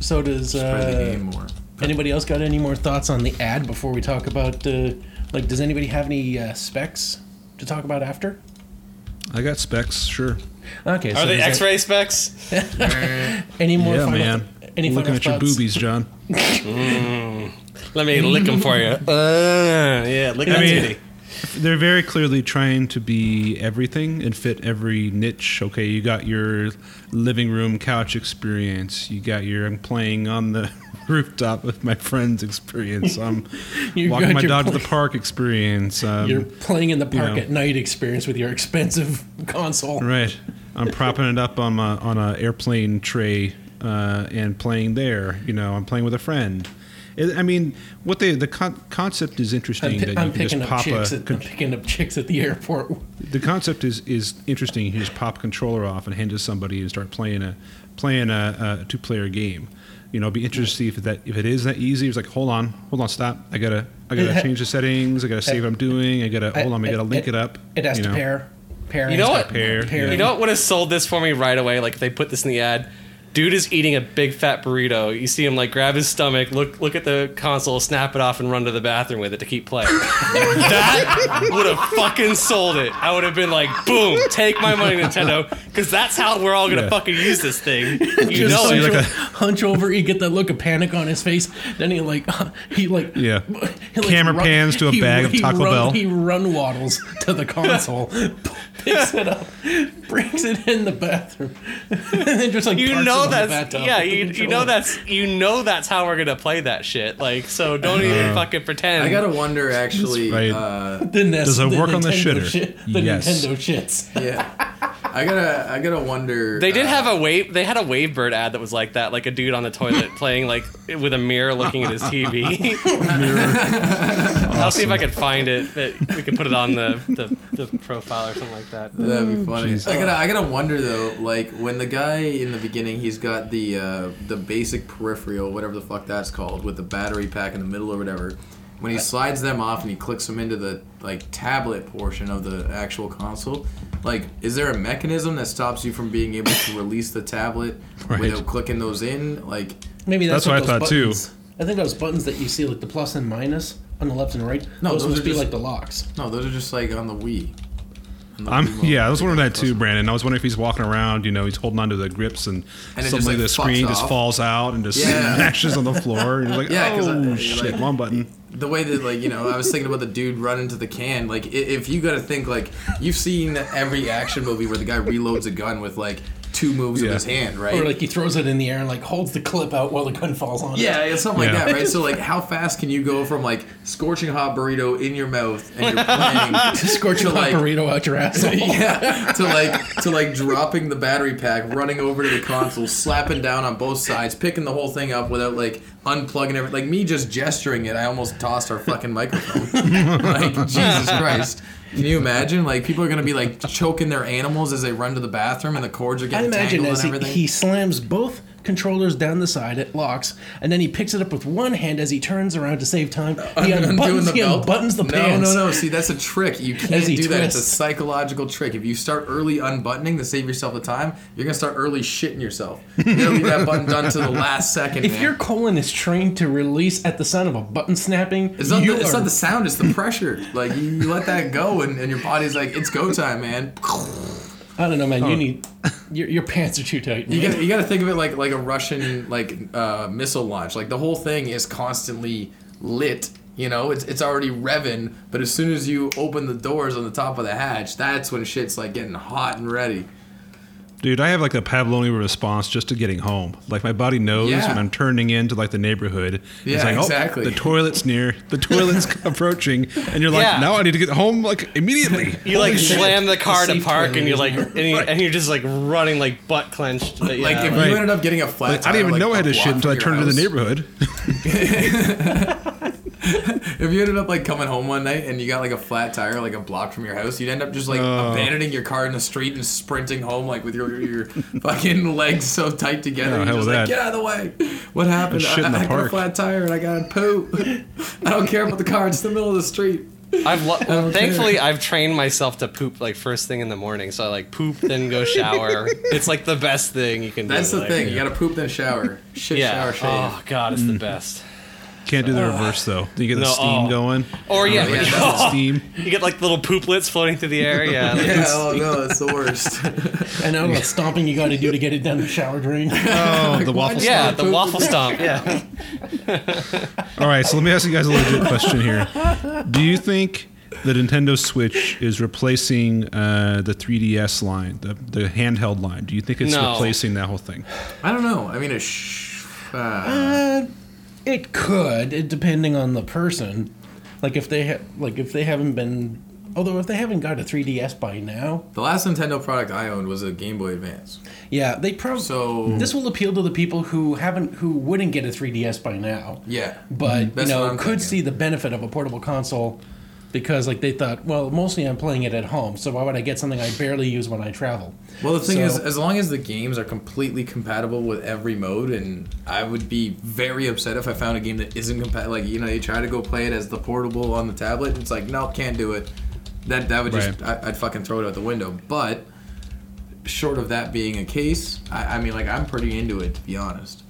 So does spread the uh, game more. anybody else got any more thoughts on the ad before we talk about uh, like does anybody have any uh, specs to talk about after? I got specs, sure. Okay, so Are they X-ray specs? Any more? yeah, final, man. Any Looking final at your boobies, John. Let me lick them for you. Uh, yeah, lick that mean- titty. They're very clearly trying to be everything and fit every niche. Okay, you got your living room couch experience. You got your I'm playing on the rooftop with my friends experience. I'm walking my dog to the park experience. Um, You're playing in the park know. at night experience with your expensive console. Right. I'm propping it up on my on a airplane tray uh, and playing there. You know, I'm playing with a friend. I mean, what they the con- concept is I'm, interesting pi- that you I'm can picking just up pop chicks. a. At, I'm picking up chicks at the airport. the concept is is interesting. You just pop a controller off and hand it to somebody and start playing a playing a, a two player game. You know, be interested to see if that if it is that easy. It's like, hold on, hold on, stop. I gotta I gotta change the settings. I gotta see what I'm doing. I gotta hold on. I gotta link it up. It has you to know. pair. Pair. You know what? Pair, pair. You know what would have sold this for me right away? Like if they put this in the ad. Dude is eating a big fat burrito. You see him like grab his stomach, look look at the console, snap it off, and run to the bathroom with it to keep playing. that would have fucking sold it. I would have been like, boom, take my money, Nintendo, because that's how we're all gonna Yeah. fucking use this thing. You Just know hunch, like o- a- hunch over, you get that look of panic on his face. Then he like, he like, Yeah. he, like, Camera pans to a he- bag of he Taco run, Bell. He run waddles to the console, picks it up, brings it in the bathroom, and then just like You parks know on that's yeah. You, you know that's you know that's how we're gonna play that shit. Like so, don't even fucking pretend. I gotta wonder actually. Right. Uh, the NES, Does it work on the shitter? Shit, the Yes. Nintendo shits. yeah, I gotta I gotta wonder. They did uh, have a wave. They had a Wavebird ad that was like that, like a dude on the toilet playing like with a mirror, looking at his TV. I'll see if I can find it. That we can put it on the, the, the profile or something like that. That'd be funny. I gotta, I gotta wonder though, like when the guy in the beginning, he's got the uh, the basic peripheral, whatever the fuck that's called, with the battery pack in the middle or whatever. When he slides them off and he clicks them into the like tablet portion of the actual console, Like, is there a mechanism that stops you from being able to release the tablet Right. without clicking those in? Like, Maybe that's, That's what I those thought, too. I think those buttons that you see, like the plus and minus on the left and right, No, those, those must are be just- like the locks. no, those are just like on the Wii. I'm yeah, I was wondering that too, Brandon. I was wondering if he's walking around, you know, he's holding onto the grips and, And suddenly like, the screen fucks just falls out and just Yeah. smashes on the floor. And you're like, Yeah, oh I- shit, like- one button. the way that like you know i was thinking about the dude running to the can like if you gotta think like you've seen every action movie where the guy reloads a gun with like two moves Yeah. with his hand right Or like he throws it in the air and like holds the clip out while the gun falls on. it. yeah it's something like Yeah. that right so like how fast can you go from like scorching hot burrito in your mouth and you're playing scorching to hot like burrito out your asshole. yeah, to like to like dropping the battery pack, running over to the console, slapping down on both sides, picking the whole thing up without like unplugging everything. Like me just gesturing it, I almost tossed our fucking microphone. like Jesus Christ. Can you imagine? Like people are gonna be like choking their animals as they run to the bathroom, and the cords are getting I imagine tangled as and he, everything. he slams both controllers down the side, it locks, and then he picks it up with one hand as he turns around to save time. He Un- unbuttons, he unbuttons the no, pants. No, no, no. See, that's a trick. You can't do that. It's a psychological trick. If you start early unbuttoning to save yourself the time, you're gonna start early shitting yourself. You're gonna leave that button done to the last second. If man. your colon is trained to release at the sound of a button snapping, It's not, the, it's not the sound, it's the pressure. Like you, you let that go, and, and your body's like, it's go time, man. I don't know, man. You need your, your pants are too tight. You man. got you to think of it like like a Russian like uh, missile launch. Like the whole thing is constantly lit. You know, it's it's already revving, but as soon as you open the doors on the top of the hatch, that's when shit's like getting hot and ready. Dude, I have like a Pavlovian response just to getting home. Like my body knows Yeah. when I'm turning into like the neighborhood. Yeah, it's like, oh, exactly. Oh, the toilet's near. The toilet's approaching, and you're like, Yeah. now I need to get home like immediately. You like shit. slam the car The to park, toilet and you're like, and, you, and you're just like running like butt clenched. But, Like if Right. you ended up getting a flat Like, I didn't even like, know I had to shit until I turned your into the neighborhood. If you ended up like coming home one night and you got like a flat tire like a block from your house, you'd end up just like Oh. abandoning your car in the street and sprinting home like with your your fucking legs so tight together. Yeah, You're just like, that. get out of the way. What happened? Shit I, in the I got a flat tire and I got to poop. I don't care about the car. It's the middle of the street. I've lo- don't thankfully care. I've trained myself to poop like first thing in the morning. So I like poop then go shower. it's like the best thing you can do. That's the like- thing. You got to poop then shower. Shit, Yeah. shower, shave. Oh god, it's the mm. best. Can't do the reverse though. Then you get the No, steam oh. going. Or yeah, yeah, like, that's Steam. you get like little pooplets floating through the air. Yeah. like, Yeah, oh no, it's the worst. and now the stomping you got to do to get it down the shower drain. Oh, the waffle. yeah, stomp. the waffle stomp. Yeah. All right, so let me ask you guys a legit question here. Do you think the Nintendo Switch is replacing uh, the 3DS line, the, the handheld line? Do you think it's No. replacing that whole thing? I don't know. I mean, a sh- uh, Uh, it could, it, depending on the person. Like if they ha- like if they haven't been, although if they haven't got a 3DS by now, the last Nintendo product I owned was a Game Boy Advance. yeah, they probably. So this will appeal to the people who haven't, who wouldn't get a 3DS by now, yeah, but mm-hmm. you That's what know I'm could thinking. see the benefit of a portable console. Because like they thought, well, mostly I'm playing it at home, so why would I get something I barely use when I travel? Well, the thing So- is, as long as the games are completely compatible with every mode, and I would be very upset if I found a game that isn't compatible. Like you know, you try to go play it as the portable on the tablet, it's like no, can't do it. That that would just Right. I, I'd fucking throw it out the window. But short of that being a case, I, I mean, like I'm pretty into it to be honest.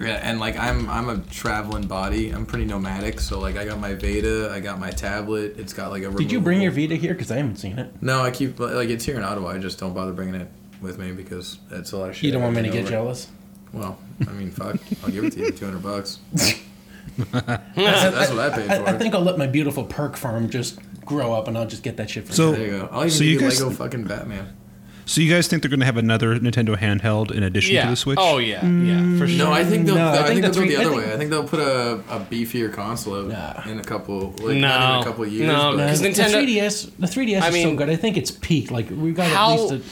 Yeah, and like I'm I'm a traveling body. I'm pretty nomadic, so like I got my Vita, I got my tablet. It's got like a. Did you bring your removable- Vita here? Because I haven't seen it. no, I keep like it's here in Ottawa. I just don't bother bringing it with me because it's a lot of shit. You don't want me to I get over. jealous. Well, I mean, fuck, I'll give it to you, two hundred bucks. that's, that's what I paid for. I, I think I'll let my beautiful perk farm just grow up, and I'll just get that shit for So- there you go. I'll even So give you you guys- Lego fucking Batman. So you guys think they're going to have another Nintendo handheld in addition to the Switch? Oh yeah. Yeah. For sure. No, I think they'll. No, I I, think think, the they'll go three- the I other think- way. I think they'll put a, a beefier console Nah. in a couple, like not No. in a couple years. No, but- because the Nintendo- 3DS, the 3DS I is so good. I think it's peak. Like we've got How- at least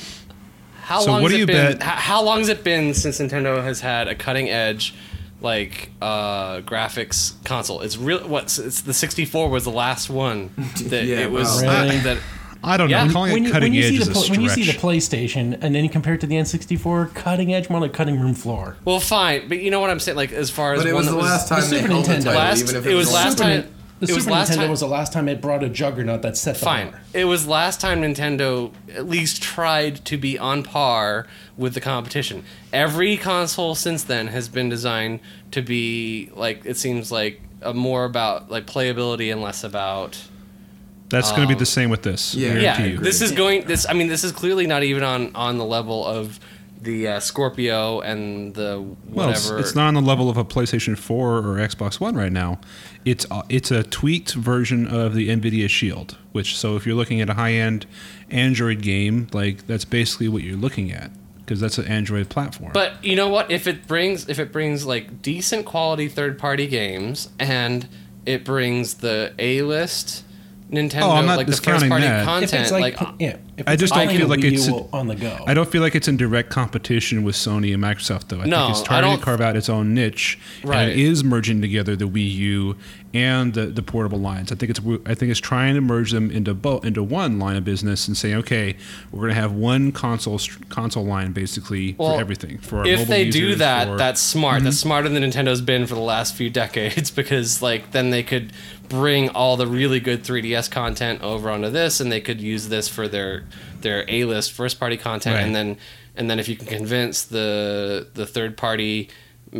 How So long what has do it you been? bet- How, how long has it been since Nintendo has had a cutting edge, like uh, graphics console? It's real. What? It's the 64 was the last one that Yeah, it was wow. Really? that. I don't Yeah. know. Calling when it you, cutting when you edge see is the a pl- stretch. when you see the PlayStation and then you compare it to the N64, cutting edge more like cutting room floor. Well, fine, but you know what I'm saying. Like as far as But it was that the last time the Super Nintendo. title, Last, even if it was was last time. Nin- The it was Super last Nintendo time. was the last time it brought a juggernaut that set the Fine. bar. It was last time Nintendo at least tried to be on par with the competition. Every console since then has been designed to be like it seems like a more about like playability and less about That's going to be the same with this. yeah. yeah. you. This is going this I mean this is clearly not even on on the level of the uh, Scorpio and the whatever. Well, it's, it's not on the level of a PlayStation 4 or Xbox One right now. It's uh, it's a tweaked version of the Nvidia Shield, which so if you're looking at a high-end Android game, like that's basically what you're looking at because that's an Android platform. But you know what? If it brings if it brings like decent quality third party games and it brings the A list Nintendo Oh, I'm not like the first discounting party that. If content it's like, like, yeah, I just don't feel like Wii it's- U on the go. I don't feel like it's in direct competition with Sony and Microsoft, though. I No, think it's trying to carve out its own niche, and Right. it is merging together the Wii U and the, the portable lines. I think it's I think it's trying to merge them into both into one line of business and saying, okay, we're going to have one console console line basically Well, for everything. For our if mobile they do that, for- that's smart. That's Mm-hmm. smarter than Nintendo's been for the last few decades because like then they could bring all the really good 3DS content over onto this, and they could use this for their their A list first party content, Right. and then and then if you can convince the the third party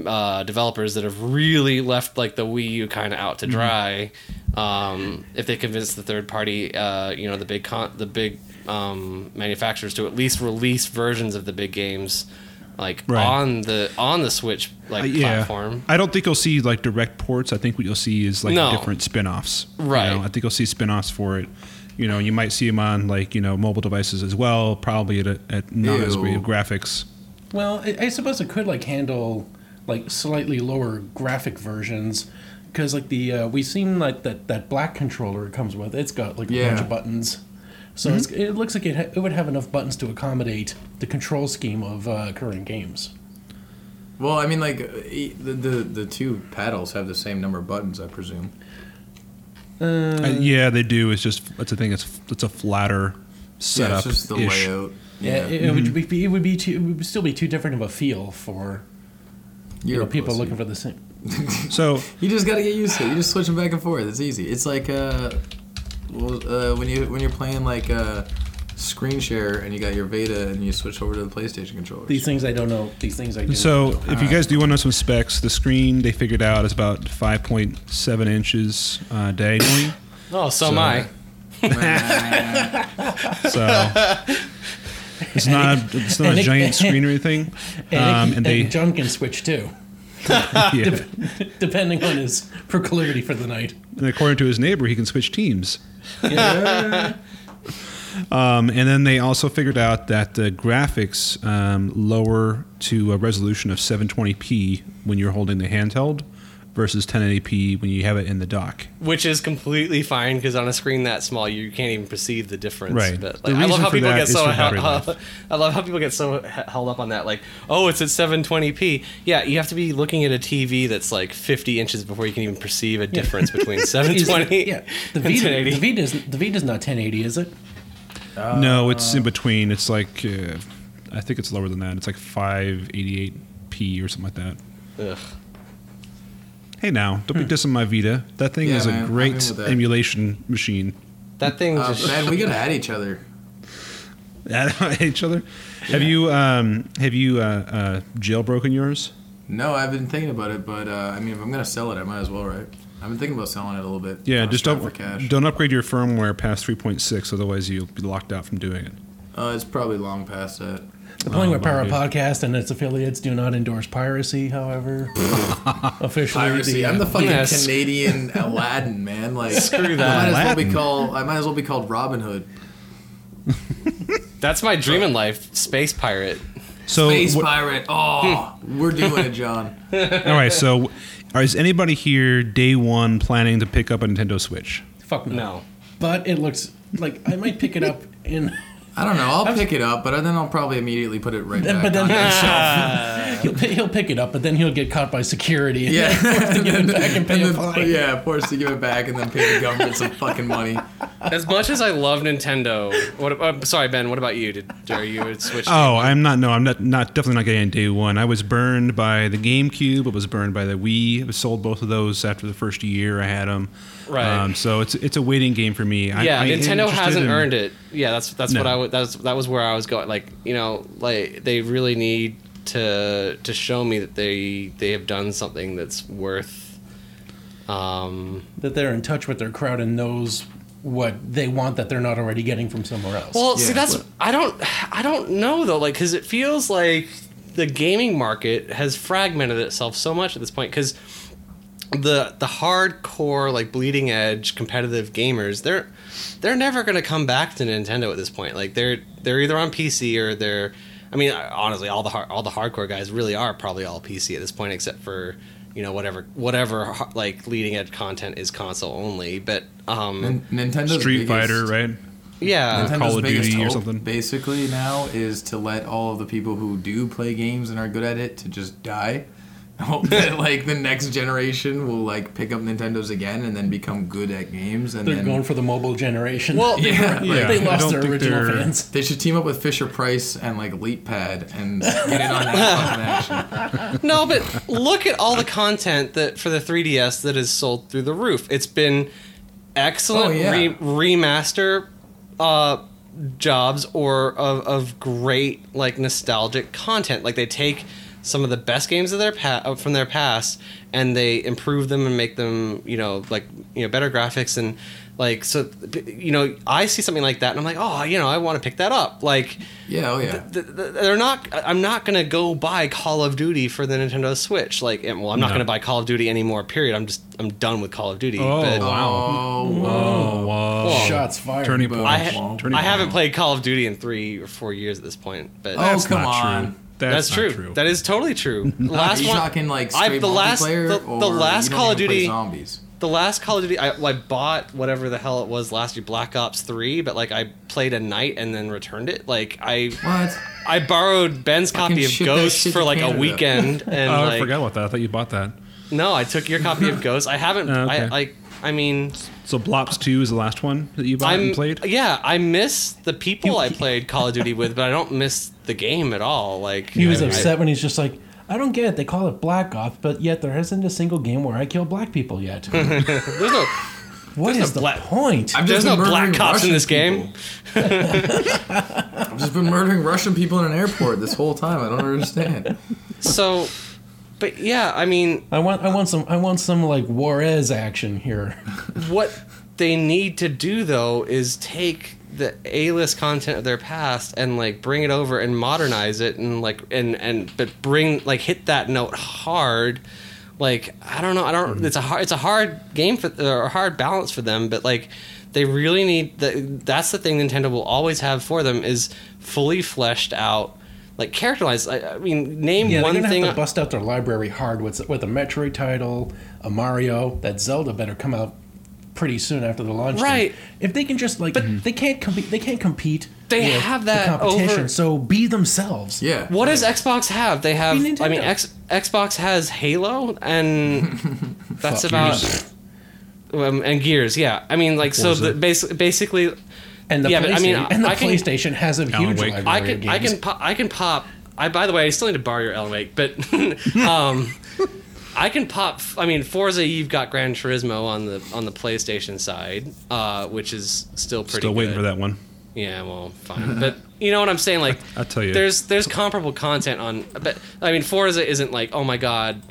uh, developers that have really left like the Wii U kind of out to Mm-hmm. dry, um, if they convince the third party, uh, you know, the big con- the big um, manufacturers to at least release versions of the big games like Right. on the on the Switch like Uh, yeah, platform. I don't think you'll see like direct ports. I think what you'll see is like No. different spin-offs. you Right. know? I think you'll see spin-offs for it. You know, you might see them on like you know mobile devices as well, probably at, a, at not as great graphics. Well, I, I suppose it could like handle like slightly lower graphic versions because like the uh, we've seen like that that black controller it comes with. It's got like a bunch of buttons, so Mm-hmm. it's, it looks like it, ha- it would have enough buttons to accommodate the control scheme of uh, current games. Well, I mean, like e- the, the the two paddles have the same number of buttons, I presume. Uh, yeah, they do. It's just it's a thing. It's it's a flatter Yeah, setup. it's just the layout. Yeah, it, it would be it would be too, it would still be too different of a feel for you know people pussy. looking for the same. So You just gotta get used to it. You just switch them back and forth. It's easy. It's like uh, well, uh, when you when you're playing like uh, screen share and you got your Vita and you switch over to the PlayStation controller. These things I don't know. These things I do. so not know. if you guys do want to know some specs, the screen they figured out is about 5.7 inches uh, diagonally. Oh, so, am I. So it's not a, it's not a giant screen or anything. and, Um, and they John can switch too, yeah. depending on his proclivity for the night. and according to his neighbor, he can switch teams. Um, and then they also figured out that the graphics um, lower to a resolution of 720p when you're holding the handheld versus 1080p when you have it in the dock. Which is completely fine because on a screen that small, you can't even perceive the difference. Right. But The like, I love how people get so for hel- I love how people get so held up on that. Like, oh, it's at 720p. Yeah, you have to be looking at a TV that's like 50 inches before you can even perceive a difference between 720 yeah, the and Vita, 1080. the Vita's the Vita's not 1080, is it? no, it's in between. It's like uh, I think it's lower than that. It's like 588p or something like that. Ugh. Hey, now don't be dissing my Vita. That thing Yeah, is man, a I'm in great with that. emulation machine. That thing Uh, just. man, we gotta add each other. At each other. Have you um, have you uh, uh, jailbroken yours? No, I've been thinking about it, but uh, I mean, if I'm gonna sell it, I might as well, right? I've been thinking about selling it a little bit. Yeah, on just strap don't for cash. don't upgrade your firmware past 3.6, otherwise you'll be locked out from doing it. Uh, it's probably long past that. The Playing with Oh, Power podcast and its affiliates do not endorse piracy. However, officially, Piracy. the, I'm the uh, fucking Yes. Canadian Aladdin, man. Like Screw I that. might as well be Aladdin. called. I might as well be called Robin Hood. That's my dream in life. Space pirate. So, Space what- pirate. Oh, we're doing it, John. all right. So, is anybody here day one planning to pick up a Nintendo Switch? fuck no. No. But it looks like I might pick it up in I don't know. I'll pick it up, but then I'll probably immediately put it right back. but then on the he'll, he'll, he'll pick it up, but then he'll get caught by security. And Yeah, forced to give it back and pay a then- fine. yeah, forced to give it back and then pay the government some fucking money. As much as I love Nintendo, what? Uh, sorry, Ben. What about you? Did are you a Switch? Oh, I'm not. No, I'm not. Not definitely not getting it day one. I was burned by the GameCube. I was burned by the Wii. I sold both of those after the first year I had them. Right. Um, so it's it's a waiting game for me. I, yeah, I Nintendo interested hasn't in- earned it. Yeah, that's that's No. what I was. That was where I was going. Like you know, like they really need to to show me that they they have done something that's worth. Um, That they're in touch with their crowd and knows what they want that they're not already getting from somewhere else. well, see, Yeah. that's I don't I don't know though. Like, because it feels like the gaming market has fragmented itself so much at this point. Because the the hardcore like bleeding edge competitive gamers they're they're never going to come back to Nintendo at this point like they're they're either on PC or they're I mean honestly all the har- all the hardcore guys really are probably all PC at this point except for you know whatever whatever like leading edge content is console only but um Nin- Nintendo's Street biggest- Fighter, right? yeah Nintendo's Call of biggest Duty or something. Basically, now is to let all of the people who do play games and are good at it to just die. Hope that like the next generation will like pick up Nintendos again and then become good at games and they're then going for the mobile generation. well yeah, like, Yeah. they lost their original they're- fans. They should team up with Fisher Price and like LeapPad and get in on that fucking action. no, but look at all the content that for the 3DS that is sold through the roof. It's been excellent Oh, yeah. re- remaster uh, jobs or of, of great like nostalgic content. Like they take some of the best games of their pa- uh, from their past and they improve them and make them you know like you know better graphics and like so you know I see something like that and I'm like oh you know I want to pick that up like Yeah, oh yeah. th- th- they're not i'm not gonna go buy call of duty for the nintendo switch like and- well i'm not No. gonna buy call of duty anymore period i'm just i'm done with call of duty Oh, but wow. Oh, Oh, wow. Well, Shots fired. Turning point. I, ha- Turning I haven't played call of duty in three or four years at this point but Oh, That's come not on. True. That's, That's, true. not true. that is totally true The Are last you one talking like I- straight the last- the- the last Call of Duty- zombies? the last Call of Duty, I, I bought whatever the hell it was last year, Black Ops Three, but like I played a night and then returned it. Like I, What? I borrowed Ben's copy of Ghost for to like a weekend, and Oh, like, I forgot about that. I thought you bought that. No, I took your copy of Ghost. I haven't. Oh, okay. I like. I mean, So Blops Two is the last one that you bought I'm and played. Yeah, I miss the people I played Call of Duty with, but I don't miss the game at all. Like He was I- I- upset when he's just like, I don't get it. They call it Black Ops, but yet there isn't a single game where I kill black people yet. there's no, What There's is no the black- point? I've there's just no black murdering cops in this game. I've just been murdering Russian people in an airport this whole time. I don't understand. So, but yeah, I mean, I want, I want some, I want some like Juarez action here. what they need to do though is take the A-list content of their past and like bring it over and modernize it and like and and but bring like hit that note hard like I don't know I don't mm-hmm. it's a hard it's a hard game for or a hard balance for them but like they really need that. that's the thing Nintendo will always have for them is fully fleshed out like characterized I, I mean name Yeah, one they're thing have to bust out their library hard with with a Metroid title, a Mario. That Zelda better come out pretty soon after the launch. date. Right. If they can just like, but they can't compete. They can't compete. They with have the that competition. over- So be themselves. Yeah. What does Xbox have? They have. Be I mean, X, Xbox has Halo, and that's Fuck about. Gears. Um, and Gears, yeah. I mean, like, so the basic, basically, And the Yeah, but I mean, PlayStation, and the I can- PlayStation has a Alan huge Wake. library I of can, games. I can, pop, I can pop. I, by the way, I still need to borrow your Alan Wake, but um, I can pop. I mean, Forza, you've got Gran Turismo on the on the PlayStation side, uh, which is still pretty. Still waiting good. for that one. Yeah, well, fine. But you know what I'm saying? Like, I'll tell you. there's there's comparable content on. But I mean, Forza isn't like, oh my god.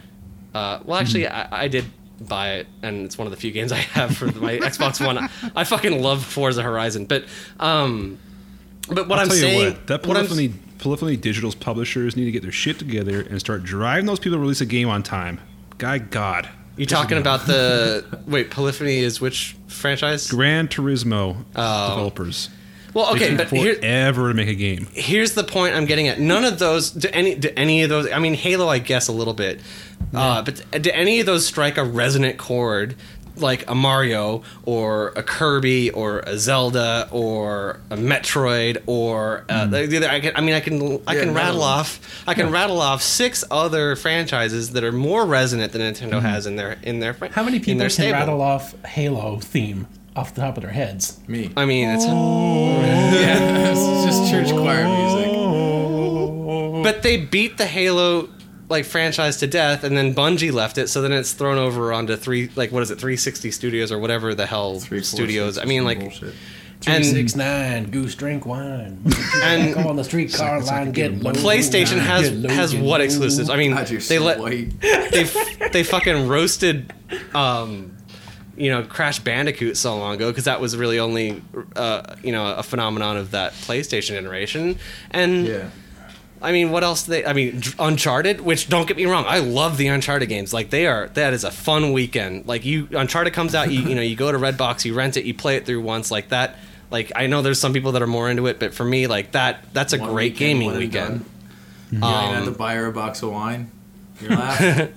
Uh, well, actually, Mm-hmm. I, I did buy it, and it's one of the few games I have for my Xbox One. I fucking love Forza Horizon, but um, but what I'll I'm tell saying, you what, that what I'm- Polyphony, Digital's publishers need to get their shit together and start driving those people to release a game on time. Guy, God. you talking about the wait, Polyphony is which franchise? Gran Turismo Oh. developers. Well, okay, but here, forever to make a game. here's the point I'm getting at. None of those, do any, do any of those? I mean, Halo, I guess a little bit, uh, but do any of those strike a resonant chord like a Mario or a Kirby or a Zelda or a Metroid or uh, the- the other- I, can, I mean I can I. Yeah, can rattle of off I can rattle off six other franchises that are more resonant than Nintendo has in their in their fr-. How many in people their can stable. rattle off Halo theme off the top of their heads? Me. I mean it's Yeah, it's just church choir music. but they beat the Halo like franchise to death and then Bungie left it so then it's thrown over onto three like what is it 360 studios or whatever the hell Three, four, studios six, I mean like bullshit. Three And- six nine, goose drink wine. and Go on the streetcar line, get low. PlayStation has Get low, has what exclusives? I mean, God, you're they so let white. they f- they fucking roasted, um, you know, Crash Bandicoot so long ago because that was really only, uh, you know, a phenomenon of that PlayStation generation. And Yeah. I mean, what else? They I mean, Uncharted. Which don't get me wrong, I love the Uncharted games. Like they are. That is a fun weekend. Like you, Uncharted comes out. You you know, you go to Redbox, you rent it, you play it through once. Like that. Like I know there's some people that are more into it, but for me, like that, that's a One great weekend, gaming one and weekend. done. You had to Um, buy her a box of wine. You're laughing.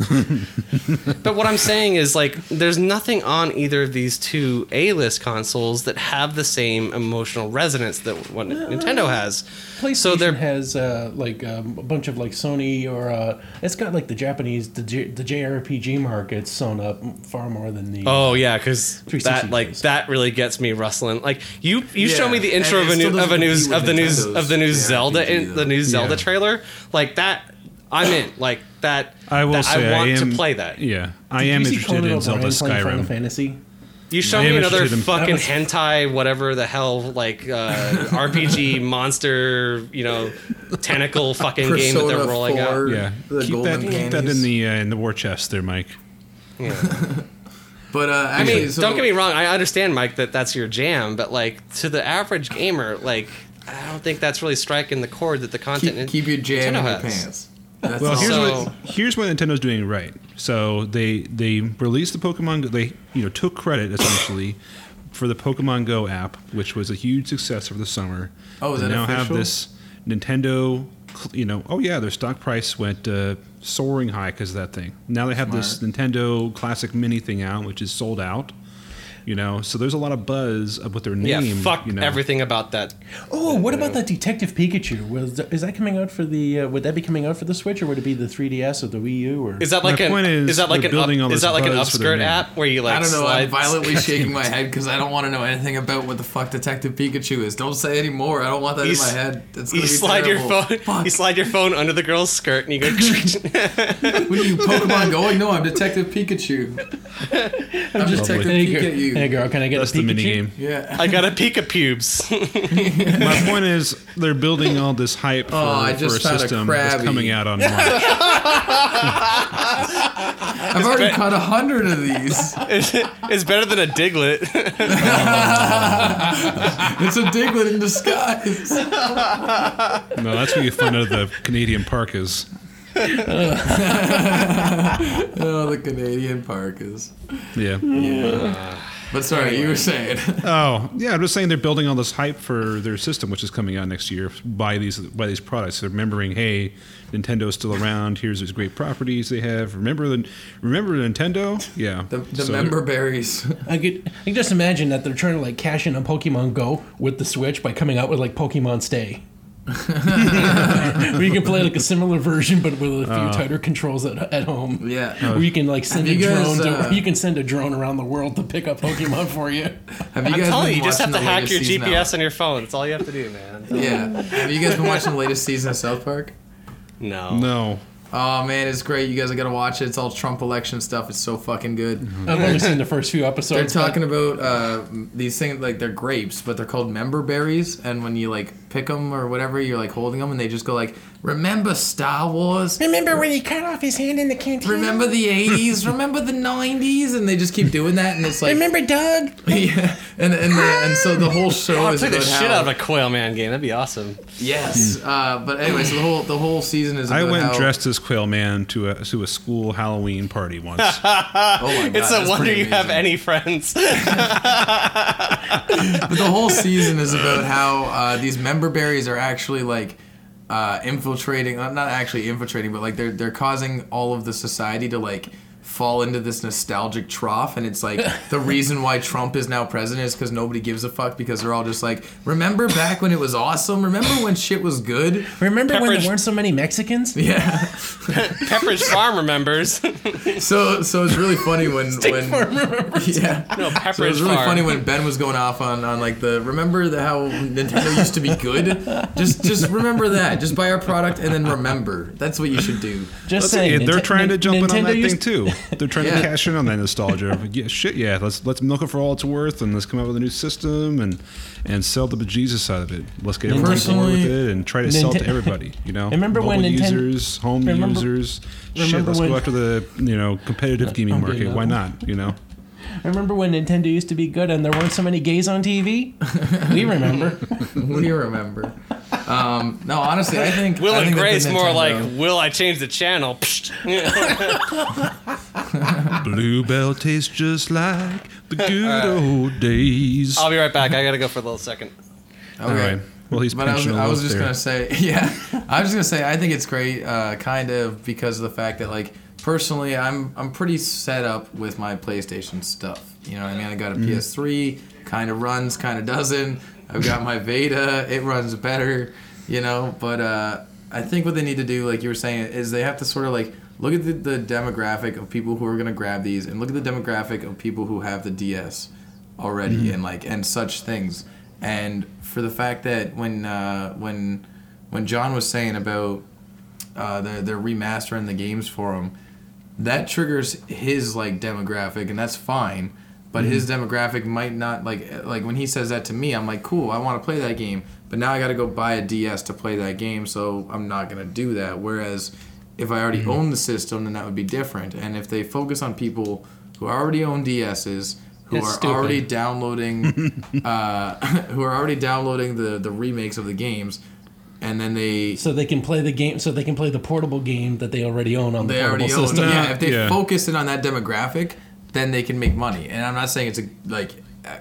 But what I'm saying is like there's nothing on either of these two A-list consoles that have the same emotional resonance that what Nintendo has. PlayStation So they're has uh, like um, a bunch of like Sony or uh, it's got like the Japanese the, J, the JRPG market sewn up far more than the. Oh yeah, because that like days. that really gets me rustling. Like you, you show me the intro it of a still new of a doesn't new of the with new of the new JRPG Zelda in the new Zelda Yeah. trailer. Like that, I'm in. Like that. I will that say I want am, to play that. Yeah, I am you see interested Conan in O'Brien Zelda playing Final Skyrim. Fantasy. You show me another fucking That hentai, whatever the hell, like uh, RPG monster, you know, tentacle fucking game that they're rolling 4. out. Yeah, The keep that, keep that in the uh, in the war chest there, Mike. Yeah. But uh, I mean, so don't get me wrong. I understand, Mike, that that's your jam, but like to the average gamer, like I don't think that's really striking the chord that the content. keep, keep your jam in your pants. That's Well, here's So- what here's what Nintendo's doing right. So they they released the Pokemon. Go- They you know took credit essentially for the Pokemon Go app, which was a huge success over the summer. Oh, is they that now official? have this Nintendo. You know, oh yeah, their stock price went uh, soaring high because of that thing. Now they have this Nintendo Classic Mini thing out, which is sold out. You know, so there's a lot of buzz of with their Yeah, name. fuck you know. everything about that. Oh, what about that Detective Pikachu? Was is that coming out for the? Uh, would that be coming out for the Switch or would it be the 3DS or the Wii U? Or Is that like My an point is, is that like an up, building is that like an buzz for their upskirt app where you like I don't know. slide I'm violently shaking my head because I don't want to know anything about what the fuck Detective Pikachu is. Don't say anymore. I don't want that You in my head. That's You gonna be slide your phone. Fuck. You slide your phone under the girl's skirt, and you go. What are you, Pokemon going? No, I'm Detective Pikachu. I'm Detective hey, girl, Pikachu. hey girl, can I get That's a the Pikachu? mini game. Yeah. I got a Pika pubes. My point is, they're building all this hype for, Oh, I for just a found a system that's Krabby. coming out on March. I've already caught a hundred of these. it's, it's better than a Diglett. It's a Diglett in disguise. no, that's what you find out the Canadian park is. Oh, the Canadian parkas. Yeah. Yeah. But sorry, you were saying. Oh, yeah. I'm just saying they're building all this hype for their system, which is coming out next year by these by these products. They're remembering, hey, Nintendo's still around. Here's these great properties they have. Remember the remember Nintendo? Yeah. The, the So- member berries. I could, I can just imagine that they're trying to like cash in on Pokemon Go with the Switch by coming out with like Pokemon Stay. Where you can play like a similar version, but with a few tighter controls at, at home. Yeah. Where you can like send a Have guys, drone uh, to, you can send a drone around the world to pick up Pokemon for you. Have you I'm guys telling been you, you just have watching to the hack latest your season GPS of- on your phone. That's all you have to do, man. Yeah. Have you guys been watching the latest season of South Park? No. No. Oh man, it's great. You guys gotta watch it. It's all Trump election stuff. It's so fucking good. I've only seen the first few episodes. They're episodes. talking about uh, these things like they're grapes, but they're called member berries. And when you like pick them or whatever, you're like holding them, and they just go like, "Remember Star Wars? Remember when he cut off his hand in the canteen? Remember the '80s? Remember the '90s?" And they just keep doing that, and it's like, Remember Doug? yeah. And and the, and so the whole show Oh, I'll is play the shit how, out of a Quail Man game. That'd be awesome. yes. Uh, but anyway, so the whole the whole season is. I went how, dressed as Quail Man to a to a school Halloween party once. Oh my god, It's a wonder pretty you have any friends. But the whole season is about how uh, these member berries are actually like uh, infiltrating, uh, not actually infiltrating, but like they're they're causing all of the society to like fall into this nostalgic trough and it's like the reason why Trump is now president is because nobody gives a fuck because they're all just like remember back when it was awesome remember when shit was good Remember when there weren't so many Mexicans? yeah Pepperidge Farm remembers. so so it's really funny when when yeah no, Pepperidge so it was really Farm. funny when Ben was going off on, on like the remember the how Nintendo used to be good just just remember that just buy our product and then remember that's what you should do Just Let's saying. say they're Ninte- trying to jump in on that used- thing too. They're trying Yeah. to cash in on that nostalgia. yeah, shit, yeah. Let's let's milk it for all it's worth, and let's come up with a new system and and sell the bejesus out of it. Let's get everyone on board with it and try to sell it to everybody. You know, Remember Mobile when Ninten- users, home Remember- users. shit, let's when- go after the you know competitive gaming market. Why not? You know. I remember when Nintendo used to be good and there weren't so many gays on TV? we remember. we remember um, no honestly I think Will I and think that the Grace more like, will I change the channel? Psht. Bluebell tastes just like the good old days. I'll be right back. I gotta go for a little second. okay. All right. Well, he's But I was, pinching a I was just there. gonna say, yeah, I was just gonna say, I think it's great, uh, kind of because of the fact that, like, personally, I'm I'm pretty set up with my PlayStation stuff. You know what I mean? I got a Mm-hmm. PS3, kind of runs, kind of doesn't. I've got my Vita, it runs better, you know. But uh, I think what they need to do, like you were saying, is they have to sort of like look at the, the demographic of people who are gonna grab these, and look at the demographic of people who have the DS already, Mm-hmm. and like and such things. And for the fact that when uh, when when John was saying about uh, they're, they're remastering the games for him, that triggers his like demographic, and that's fine. But his demographic might not like like when he says that to me, I'm like, cool, I want to play that game, but now I got to go buy a DS to play that game, so I'm not gonna do that. Whereas if I already own the system, then that would be different. And if they focus on people who already own DSs, who It's are stupid. already downloading, uh, who are already downloading the the remakes of the games, and then they So they can play the game. So they can play the portable game that they already own on the portable already own. system. Yeah, if they Yeah. focus in on that demographic, then they can make money. And I'm not saying it's a like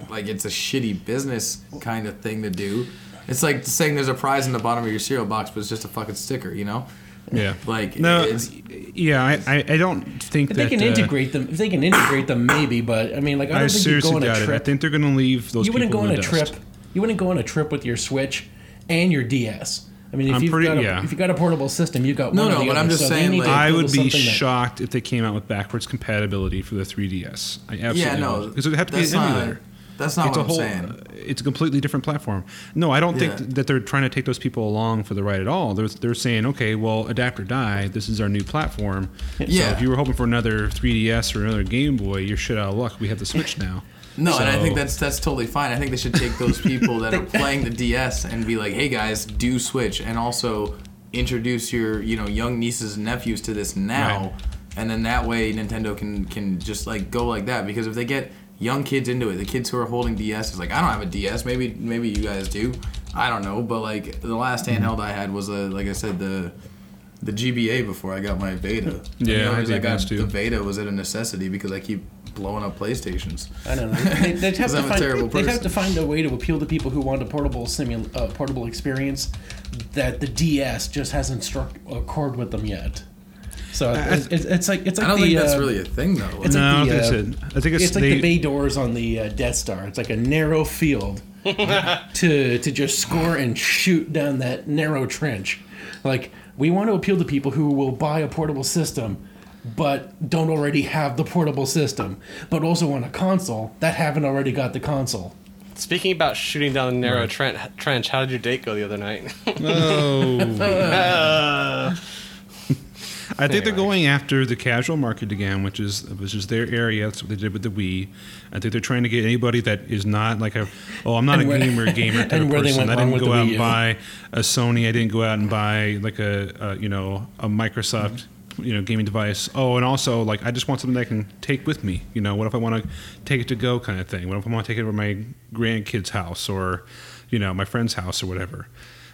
like it's a shitty business kind of thing to do. It's like saying there's a prize in the bottom of your cereal box, but it's just a fucking sticker, you know? Yeah. Like No. it's Yeah, I, I, I don't think If that they can uh, integrate them, if they can integrate them, maybe. But I mean, like, I I don't think you seriously go on a doubt it. I think they're going to leave those You wouldn't people go on a the trip. You wouldn't go on a trip with your Switch and your DS. I mean, if I'm you've pretty- got a, yeah. if you got a portable system, you've got No, one or no, the but other. I'm just So saying, like- I would be something that- shocked if they came out with backwards compatibility for the 3DS. I absolutely yeah, no, because it would have to be that's an not- emulator. That's not it's what a I'm whole. saying. Uh, it's a completely different platform. No, I don't Yeah. think that they're trying to take those people along for the ride at all. They're, they're saying, okay, well, adapt or die. This is our new platform. So Yeah. if you were hoping for another 3DS or another Game Boy, you're shit out of luck. We have the Switch now. No, and I think that's that's totally fine. I think they should take those people that are playing the DS and be like, "Hey guys, do Switch," and also introduce your you know young nieces and nephews to this now, Right. and then that way Nintendo can can just like go like that because if they get young kids into it, the kids who are holding DS is like, I don't have a DS. Maybe maybe you guys do. I don't know, but like the last Mm-hmm. handheld I had was a like I said the. The GBA before I got my Vita. Yeah, the I only had got too. the Vita was it a necessity because I keep blowing up PlayStations. I don't know. They, they'd have 'Cause to I'm a find. terrible They'd have to find a way to appeal to people who want a portable simul, uh, portable experience that the DS just hasn't struck a chord with them yet. So it's, it's, it's like it's like I don't the, think that's uh, really a thing though. it's no, like the, I uh, think that's it. I think it's, It's like they, the bay doors on the uh, Death Star. It's like a narrow field to to just score and shoot down that narrow trench. Like we want to appeal to people who will buy a portable system, but don't already have the portable system, but also want a console that haven't already got the console. Speaking about shooting down the narrow trench, trench, how did your date go the other night? Oh. I think they're going after the casual market again, which is which is their area. That's what they did with the Wii. I think they're trying to get anybody that is not like a oh I'm not And a where- gamer gamer type of person. went I didn't go out and buy a Sony. I didn't go out and buy like a, a you know a Microsoft you know gaming device. Oh, and also like I just want something that I can take with me. You know, what if I want to take it to go kind of thing? What if I want to take it to my grandkid's house or you know my friend's house or whatever?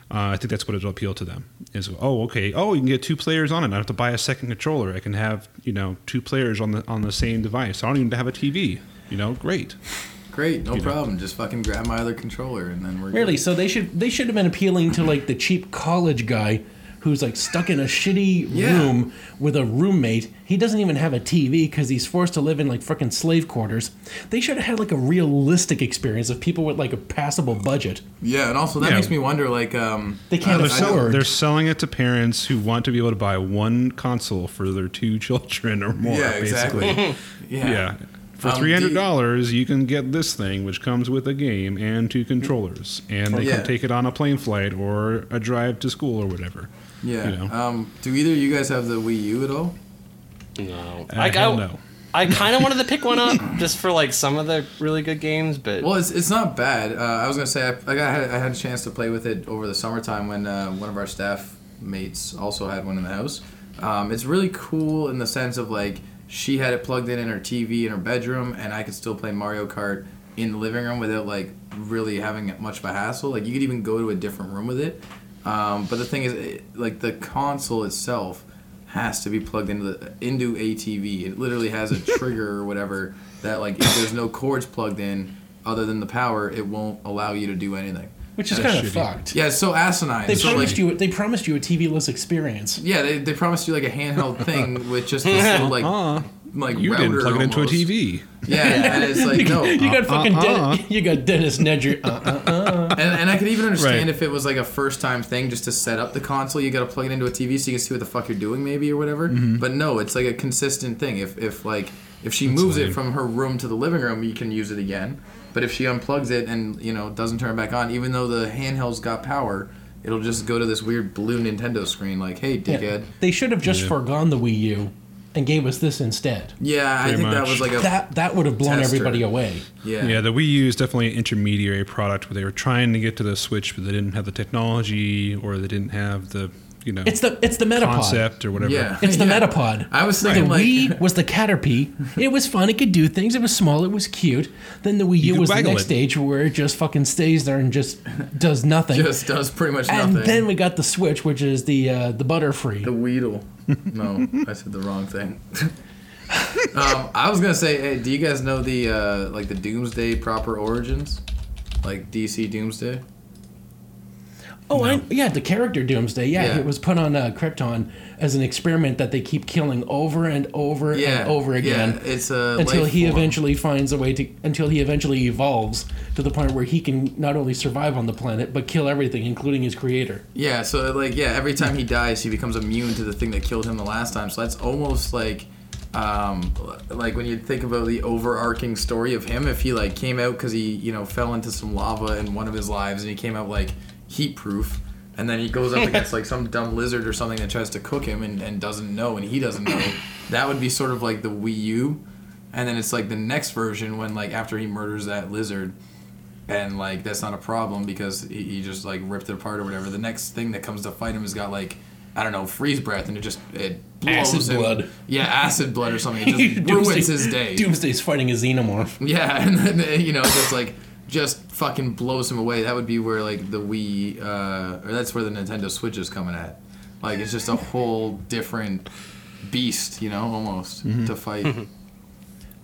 Uh, I think that's what it'll appeal to them. Is oh okay oh you can get two players on it. I don't have to buy a second controller. I can have you know two players on the on the same device. I don't even have a TV. You know, great. Great, no You know. problem. Just fucking grab my other controller and then we're Really, so they should they should have been appealing to like the cheap college guy who's like stuck in a shitty Yeah. room with a roommate. He doesn't even have a TV because he's forced to live in like freaking slave quarters. They should have had like a realistic experience of people with like a passable budget. Yeah, and also that Yeah. makes me wonder, like, um, They can't They're, sell- afford. they're selling it to parents who want to be able to buy one console for their two children or more. yeah, basically. exactly. yeah. Yeah. For Um, three hundred dollars, you can get this thing, which comes with a game and two controllers, and they Yeah. can take it on a plane flight or a drive to school or whatever. Yeah. You know. Um, do either of you guys have the Wii U at all? No. Uh, Like, hell I, no. I kind of wanted to pick one up just for like some of the really good games, but Well, it's, it's not bad. Uh, I was gonna say I, like I had I had a chance to play with it over the summertime when uh, one of our staff mates also had one in the house. Um, it's really cool in the sense of like she had it plugged in in her TV in her bedroom, and I could still play Mario Kart in the living room without like really having much of a hassle. Like you could even go to a different room with it. Um, but the thing is, it, like the console itself has to be plugged into the into a TV. It literally has a trigger or whatever that like if there's no cords plugged in other than the power, it won't allow you to do anything. which is That's kind of shitty. fucked. Yeah, it's so asinine. They so promised like, you. They promised you a TV-less experience. Yeah, they, they promised you like a handheld thing with just this little like Uh, like you didn't plug it into a. TV. Yeah, and it's like no. You got fucking uh-uh. You got Dennis Nedry. Uh, uh, uh. And, and I could even understand Right. if it was like a first time thing just to set up the console. You got to plug it into a TV so you can see what the fuck you're doing, maybe or whatever. Mm-hmm. But no, it's like a consistent thing. If if like if she moves it from her room to the living room, you can use it again. But if she unplugs it and you know doesn't turn it back on, even though the handheld's got power, it'll just go to this weird blue Nintendo screen. Like, hey, Yeah. dickhead. They should have just Yeah. foregone the Wii U and gave us this instead. Yeah, I Pretty think that much. was like a That that would have blown Tester. everybody away. yeah. Yeah, the Wii U is definitely an intermediary product where they were trying to get to the Switch, but they didn't have the technology or they didn't have the you know It's the it's the Metapod. concept or whatever. Yeah. It's the Yeah. Metapod. I was The thinking like Wii was the Caterpie. It was fun. It could do things. It was small. It was cute. Then the Wii U was the next it. stage where it just fucking stays there and just does nothing. just does pretty much nothing. and then we got the Switch, which is the uh, the Butterfree. The Weedle. No, I said the wrong thing. um, I was gonna say, hey, do you guys know the uh, like the Doomsday proper origins, like DC Doomsday? Oh, I, yeah, the character Doomsday. Yeah, Yeah. it was put on uh, Krypton as an experiment that they keep killing over and over Yeah, and over again Yeah, it's a until he form. eventually finds a way to until he eventually evolves to the point where he can not only survive on the planet but kill everything, including his creator. Yeah, so like yeah, every time he dies, he becomes immune to the thing that killed him the last time. So that's almost like um like when you think about the overarching story of him if he like came out cuz he, you know, fell into some lava in one of his lives and he came out like heat proof and then he goes up against like some dumb lizard or something that tries to cook him and, and doesn't know and he doesn't know. that would be sort of like the Wii U. And then it's like the next version when like after he murders that lizard and like that's not a problem because he, he just like ripped it apart or whatever. The next thing that comes to fight him has got like I don't know freeze breath and it just it blows Acid him. blood. Yeah, acid blood or something. It just ruins his day. Doomsday's fighting a xenomorph. Yeah, and then you know just like just fucking blows him away. That would be where like the Wii uh, or that's where the Nintendo Switch is coming at. Like it's just a whole different beast, you know, almost to fight.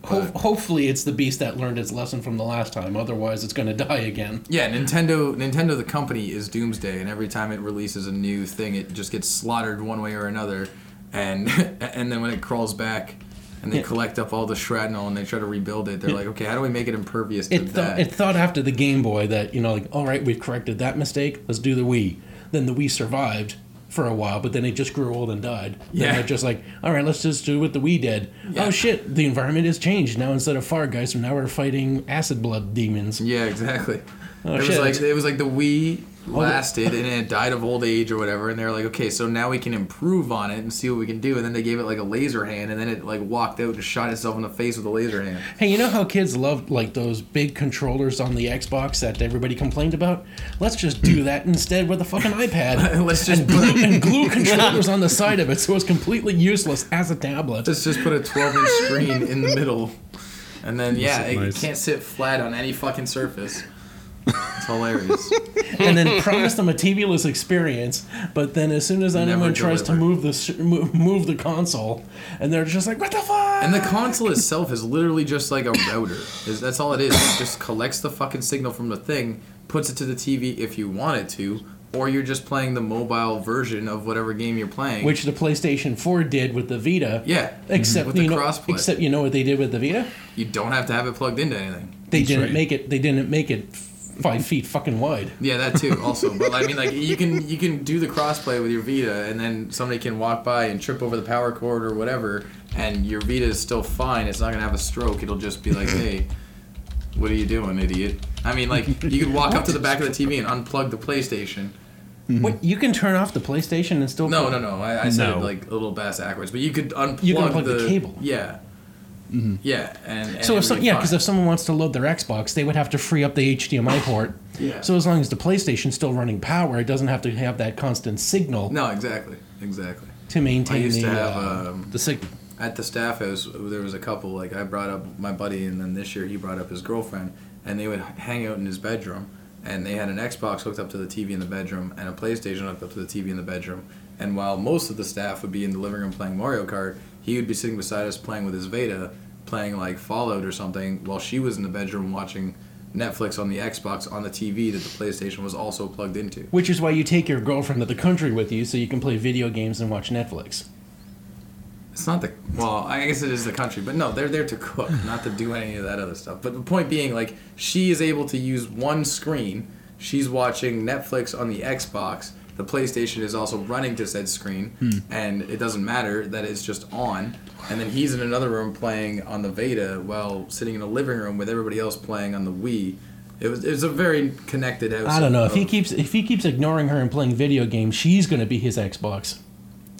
Ho- hopefully, it's the beast that learned its lesson from the last time. Otherwise, it's going to die again. Yeah, Nintendo Nintendo the company is Doomsday, and every time it releases a new thing, it just gets slaughtered one way or another, and and then when it crawls back, and they Yeah. collect up all the shrapnel and they try to rebuild it, they're like, okay, how do we make it impervious to It, th- that? it thought after the Game Boy that, you know, like, all right, we've corrected that mistake. Let's do the Wii. Then the Wii survived for a while, but then it just grew old and died. Then Yeah. they're just like, all right, let's just do what the Wii did. Yeah. Oh shit, the environment has changed. Now instead of fire guys, now we're fighting acid blood demons. yeah, exactly. Oh, it was like it was like the Wii lasted and it died of old age or whatever, and they're like, okay, so now we can improve on it and see what we can do, and then they gave it like a laser hand, and then it like walked out and shot itself in the face with a laser hand. Hey, you know how kids love like those big controllers on the Xbox that everybody complained about? Let's just do that instead with a fucking iPad. Let's just and glue, and glue controllers on the side of it so it's completely useless as a tablet. Let's just put a 12 inch screen in the middle. And then, yeah, That's it nice. can't sit flat on any fucking surface. It's hilarious. and then promise them a TV-less experience. But then, as soon as anyone Never tries to move the s- move, move the console, and they're just like, "What the fuck?" And the console itself is literally just like a router. That's all it is. It just collects the fucking signal from the thing, puts it to the TV if you want it to, or you're just playing the mobile version of whatever game you're playing. which the PlayStation 4 did with the Vita. yeah, Except mm-hmm. with the you know, crossplay, except you know what they did with the Vita? you don't have to have it plugged into anything. They That's didn't right. make it. They didn't make it f- five feet fucking wide. Yeah, that too. Also, but I mean, like you can you can do the crossplay with your Vita, and then somebody can walk by and trip over the power cord or whatever, and your Vita is still fine. It's not gonna have a stroke. It'll just be like, hey, what are you doing, idiot? I mean, like you could walk up to the back of the TV and unplug the PlayStation. Mm-hmm. What you can turn off the PlayStation and still No, no, no. I, I said No. it like a little bass backwards, but you could unplug You can unplug the, the cable. Yeah. Yeah, and, So if some, yeah, because if someone wants to load their Xbox, they would have to free up the HDMI port. Yeah. So as long as the PlayStation's still running power, it doesn't have to have that constant signal no, exactly, exactly. to maintain I used the to have uh, um, the signal. at the staff house there was a couple like i brought up my buddy and then this year he brought up his girlfriend and they would hang out in his bedroom and they had an xbox hooked up to the tv in the bedroom and a playstation hooked up to the tv in the bedroom and while most of the staff would be in the living room playing mario kart he would be sitting beside us playing with his vita playing like fallout or something while she was in the bedroom watching netflix on the xbox on the tv that the playstation was also plugged into Which is why you take your girlfriend to the country with you so you can play video games and watch Netflix. It's not the well, I guess it is the country, but no, they're there to cook, not to do any of that other stuff. But the point being, like, she is able to use one screen. She's watching Netflix on the Xbox. The PlayStation is also running to said screen, and it doesn't matter that it's just on. And then he's in another room playing on the Vita while sitting in a living room with everybody else playing on the Wii. It was it was a very connected house. I don't know if he keeps if he keeps ignoring her and playing video games, she's gonna be his Xbox.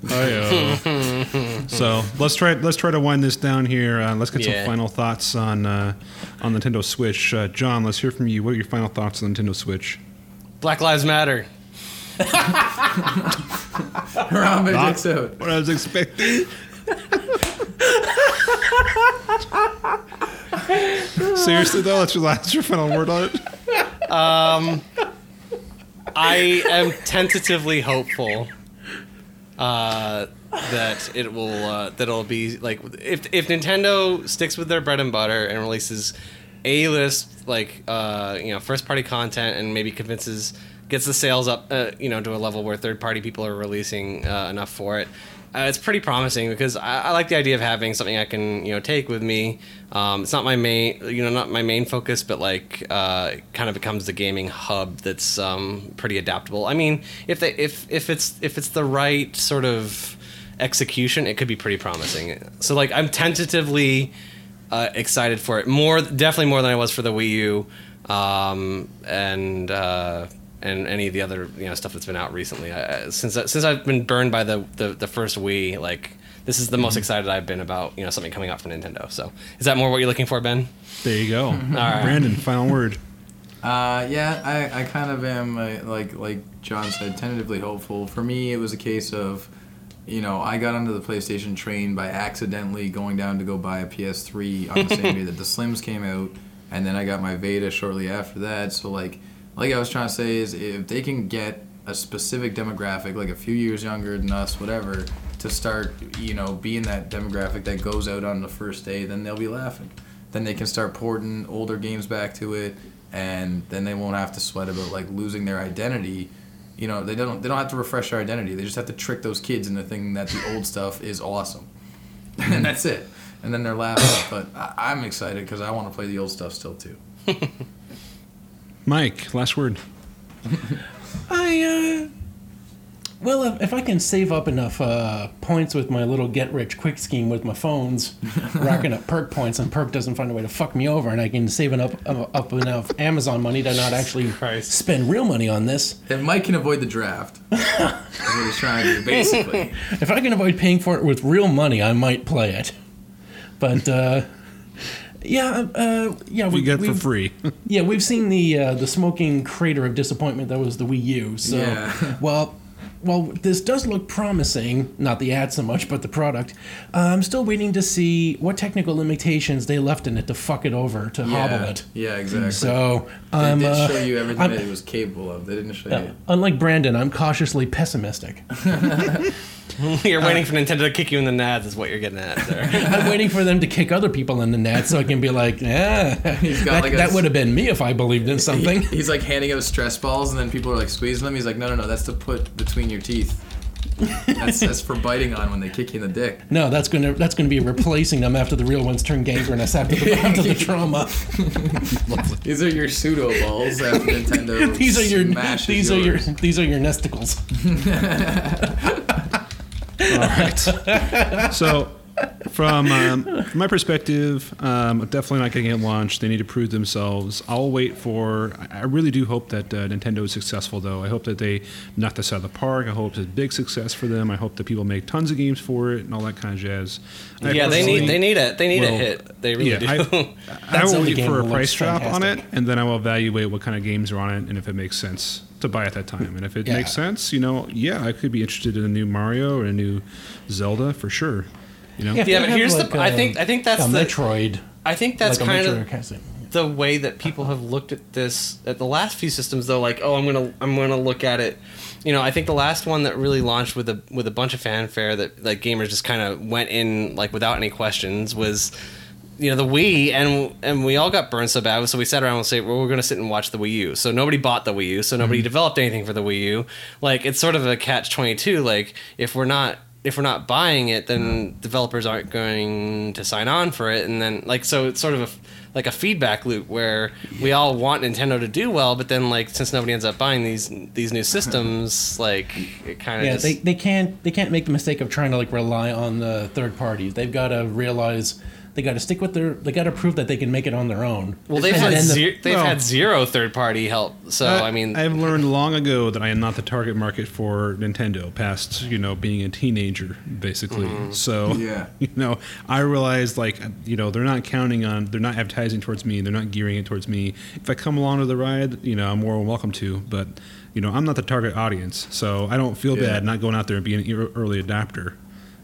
Oh, so let's try let's try to wind this down here. Uh, let's get Yeah. some final thoughts on uh, on Nintendo Switch. Uh, John, let's hear from you. What are your final thoughts on Nintendo Switch? Black Lives Matter. Harambe Not- dicks out. What I was expecting. Seriously though, that's your last your final word on it. Um, I am tentatively hopeful uh, that it will uh, that it'll be like if if Nintendo sticks with their bread and butter and releases a list like uh, you know first party content and maybe convinces gets the sales up uh, you know to a level where third party people are releasing uh, enough for it. Uh, it's pretty promising because I, I like the idea of having something I can you know take with me. Um, it's not my main you know not my main focus, but like uh, kind of becomes the gaming hub that's um, pretty adaptable. I mean, if they if if it's if it's the right sort of execution, it could be pretty promising. So like I'm tentatively uh, excited for it more definitely more than I was for the Wii U um, and uh, and any of the other you know stuff that's been out recently. I, I- since I- since I've been burned by the, the the first Wii, like this is the most excited I've been about you know something coming out from Nintendo. So is that more what you're looking for, Ben? There you go. right. Brandon, final word. Uh, yeah, I, I kind of am uh, like like John said, tentatively hopeful. For me, it was a case of, you know, I got onto the PlayStation train by accidentally going down to go buy a PS3 on the same day that the Slims came out, and then I got my Vita shortly after that. So like, like I was trying to say is if they can get a specific demographic, like a few years younger than us, whatever, to start, you know, being that demographic that goes out on the first day, then they'll be laughing. Then they can start porting older games back to it, and then they won't have to sweat about like losing their identity. You know, they don't they don't have to refresh their identity. They just have to trick those kids into thinking that the old stuff is awesome, and that's it. And then they're laughing. But I, I'm excited because I want to play the old stuff still too. Mike, last word. I uh, well, if, if I can save up enough uh, points with my little get rich quick scheme with my phones, racking up perk points, and perk doesn't find a way to fuck me over, and I can save enough up, up enough Amazon money to not actually Christ. spend real money on this. If Mike can avoid the draft, that's what he's trying to do, basically. If I can avoid paying for it with real money, I might play it. But uh, yeah, uh, yeah, We get for we've- free. Yeah, we've seen the uh, the smoking crater of disappointment that was the Wii U. So, Yeah. well, while this does look promising, not the ad so much, but the product, uh, I'm still waiting to see what technical limitations they left in it to fuck it over, to hobble it. yeah, exactly. So they I'm, did uh, show you everything I'm- that it was capable of. They didn't show uh, you. unlike Brandon, I'm cautiously pessimistic. You're waiting for Nintendo to kick you in the nads, is what you're getting at there. I'm waiting for them to kick other people in the net so I can be like, yeah, He's got that, like a- that would have been me if I believed in something. He- he's like handing out stress balls, and then people are like squeezing them. He's like, no, no, no, that's to put between your teeth. That's, that's for biting on when they kick you in the dick. No, that's gonna that's gonna be replacing them after the real ones turn gangrenous after the, after the trauma. These are your pseudo balls after Nintendo. These are your smashes these are your these are your nesticles. All right. so, from, um, from my perspective, um, definitely not getting it launched. They need to prove themselves. I'll wait for. I really do hope that uh, Nintendo is successful, though. I hope that they knock this out of the park. I hope it's a big success for them. I hope that people make tons of games for it and all that kind of jazz. I yeah, they need they need it. They need a hit. They really yeah, do. I, I That will wait for a price drop on it, and then I will evaluate what kind of games are on it and if it makes sense to buy at that time. And if it Yeah. makes sense, you know, yeah, I could be interested in a new Mario or a new Zelda for sure. You know, if Yeah, but here's like, the. I a- think I think that's a the. Metroid. I think that's like a kind of the way that people have looked at this at the last few systems though like oh i'm gonna i'm gonna look at it you know i think the last one that really launched with a with a bunch of fanfare that like gamers just kind of went in like without any questions was you know the Wii and and we all got burned so bad so we sat around and say well we're gonna sit and watch the Wii U so nobody bought the Wii U so nobody mm-hmm. developed anything for the Wii U like it's sort of a catch twenty two like if we're not if we're not buying it then developers aren't going to sign on for it and then like so it's sort of a like a feedback loop where we all want Nintendo to do well but then like since nobody ends up buying these these new systems like it kind of Yeah, just they, they can't they can't make the mistake of trying to like rely on the third parties. They've got to realize they got to stick with their. They got to prove that they can make it on their own. well they've had then the- zero, they've well- had zero third party help so I mean I've learned long ago that I am not the target market for Nintendo. Past you know being a teenager, basically. Mm-hmm. So Yeah. you know, I realized like you know they're not counting on, they're not advertising towards me, they're not gearing it towards me. If I come along to the ride, you know, I'm more than welcome to, but. You know, I'm not the target audience, so I don't feel Yeah. bad not going out there and being an early adapter.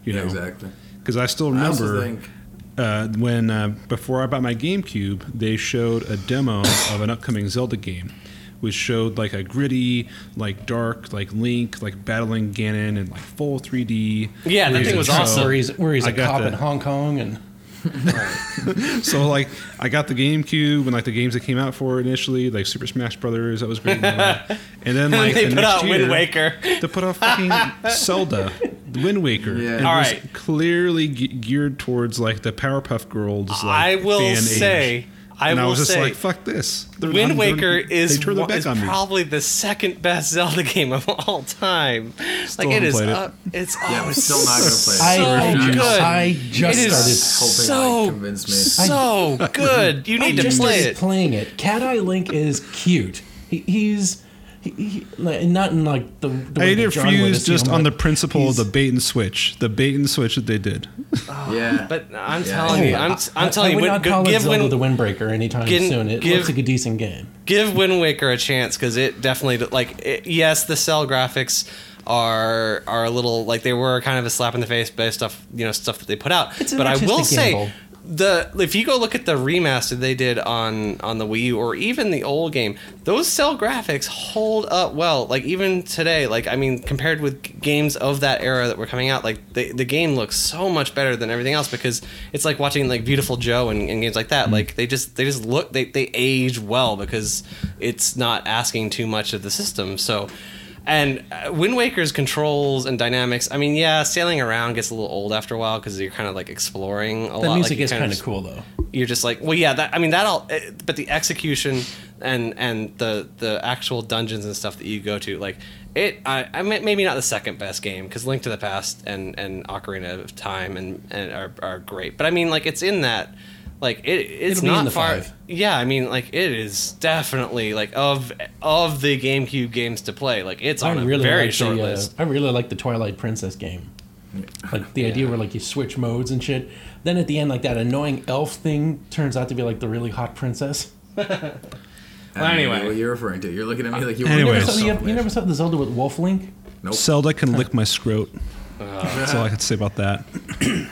You Yeah, know, exactly. because I still I also remember think uh, when uh, before I bought my GameCube, they showed a demo of an upcoming Zelda game, which showed like a gritty, like dark, like Link, like battling Ganon in like full 3D. Yeah, that Where thing he's was a awesome. where he's where he's I a cop the- in Hong Kong and So like, I got the GameCube and like the games that came out for it initially, like Super Smash Brothers, that was great. and. And then like they the put next out Wind year, Waker to put out fucking Zelda, Wind Waker. Yeah. And it was clearly ge- geared towards like the Powerpuff Girls. Like, I will fan age. say I and will I was just say like, "Fuck this!" They're- Wind I'm- Waker is, turned their one- back is on me. probably the second best Zelda game of all time. like it is, haven't is, played it. uh, it's Yeah, we're still not gonna play it. I, So I, good. I just It is started. hoping so like convince me. so good. You I need to just play started it. playing it. Cat Eye Link is cute. He, he's he, he, like, not in like the. the I way that John would refuse just on the principle of the bait and switch, the bait and switch that they did. Oh, yeah, But I'm Yeah. telling you, Oh, I'm, I- I'm telling I you, would Win- not go- call it give Zelda Wind, the Windbreaker anytime Give- soon. It give- looks like a decent game. give Wind Waker a chance because it definitely like it, yes, the cel graphics are are a little like they were kind of a slap in the face based off you know stuff that they put out. It's but I will artistic say gamble. The if you go look at the remaster they did on on the Wii U or even the old game, those cel graphics hold up well. Like even today, like I mean, compared with games of that era that were coming out, like the the game looks so much better than everything else because it's like watching like Viewtiful Joe and, and games like that. Mm-hmm. Like they just they just look they they age well because it's not asking too much of the system. So. And uh, Wind Waker's controls and dynamics. I mean, yeah, sailing around gets a little old after a while because you're kind of like exploring a lot. The like, music you is kinda just- cool though. you're just like well yeah that i mean that all eh, but the execution and and the the actual dungeons and stuff that you go to like it i, I maybe not the second best game because link to the past and and ocarina of time and, and are, are great but i mean like it's in that like it it's It'll be in not the far five. yeah i mean like it is definitely like of of the gamecube games to play like it's I on a really very like short the, uh, list I really like the Twilight Princess game. Like the idea where like you switch modes and shit. Then at the end, like that annoying elf thing turns out to be like the really hot princess. I don't know anyway. what you're referring to? You're looking at me like you. Anyways. You never, saw, you, you never saw the Zelda with Wolf Link? Nope. Zelda can lick my scrot. That's all I can say about that.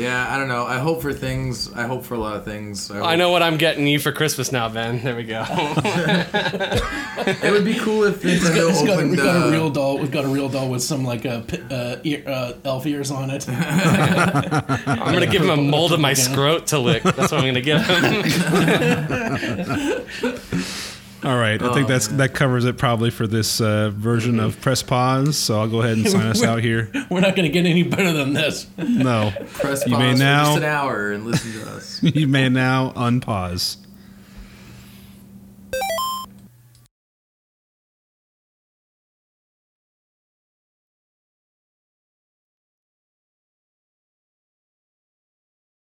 Yeah, I don't know. I hope for things. I hope for a lot of things. I know what I'm getting you for Christmas now, Ben. There we go. It would be cool if Nintendo It's got, opened. we've got uh, a real doll. We've got a real doll with some like uh, pi- uh, ear, uh, elf ears on it. I'm gonna give him a mold of my scrot to lick. That's what I'm gonna give him. All right, I think that's that covers it probably for this uh, version of Press Pause. So I'll go ahead and sign us out here. We're not going to get any better than this. No, press You pause may for now- just an hour and listen to us. you may now unpause.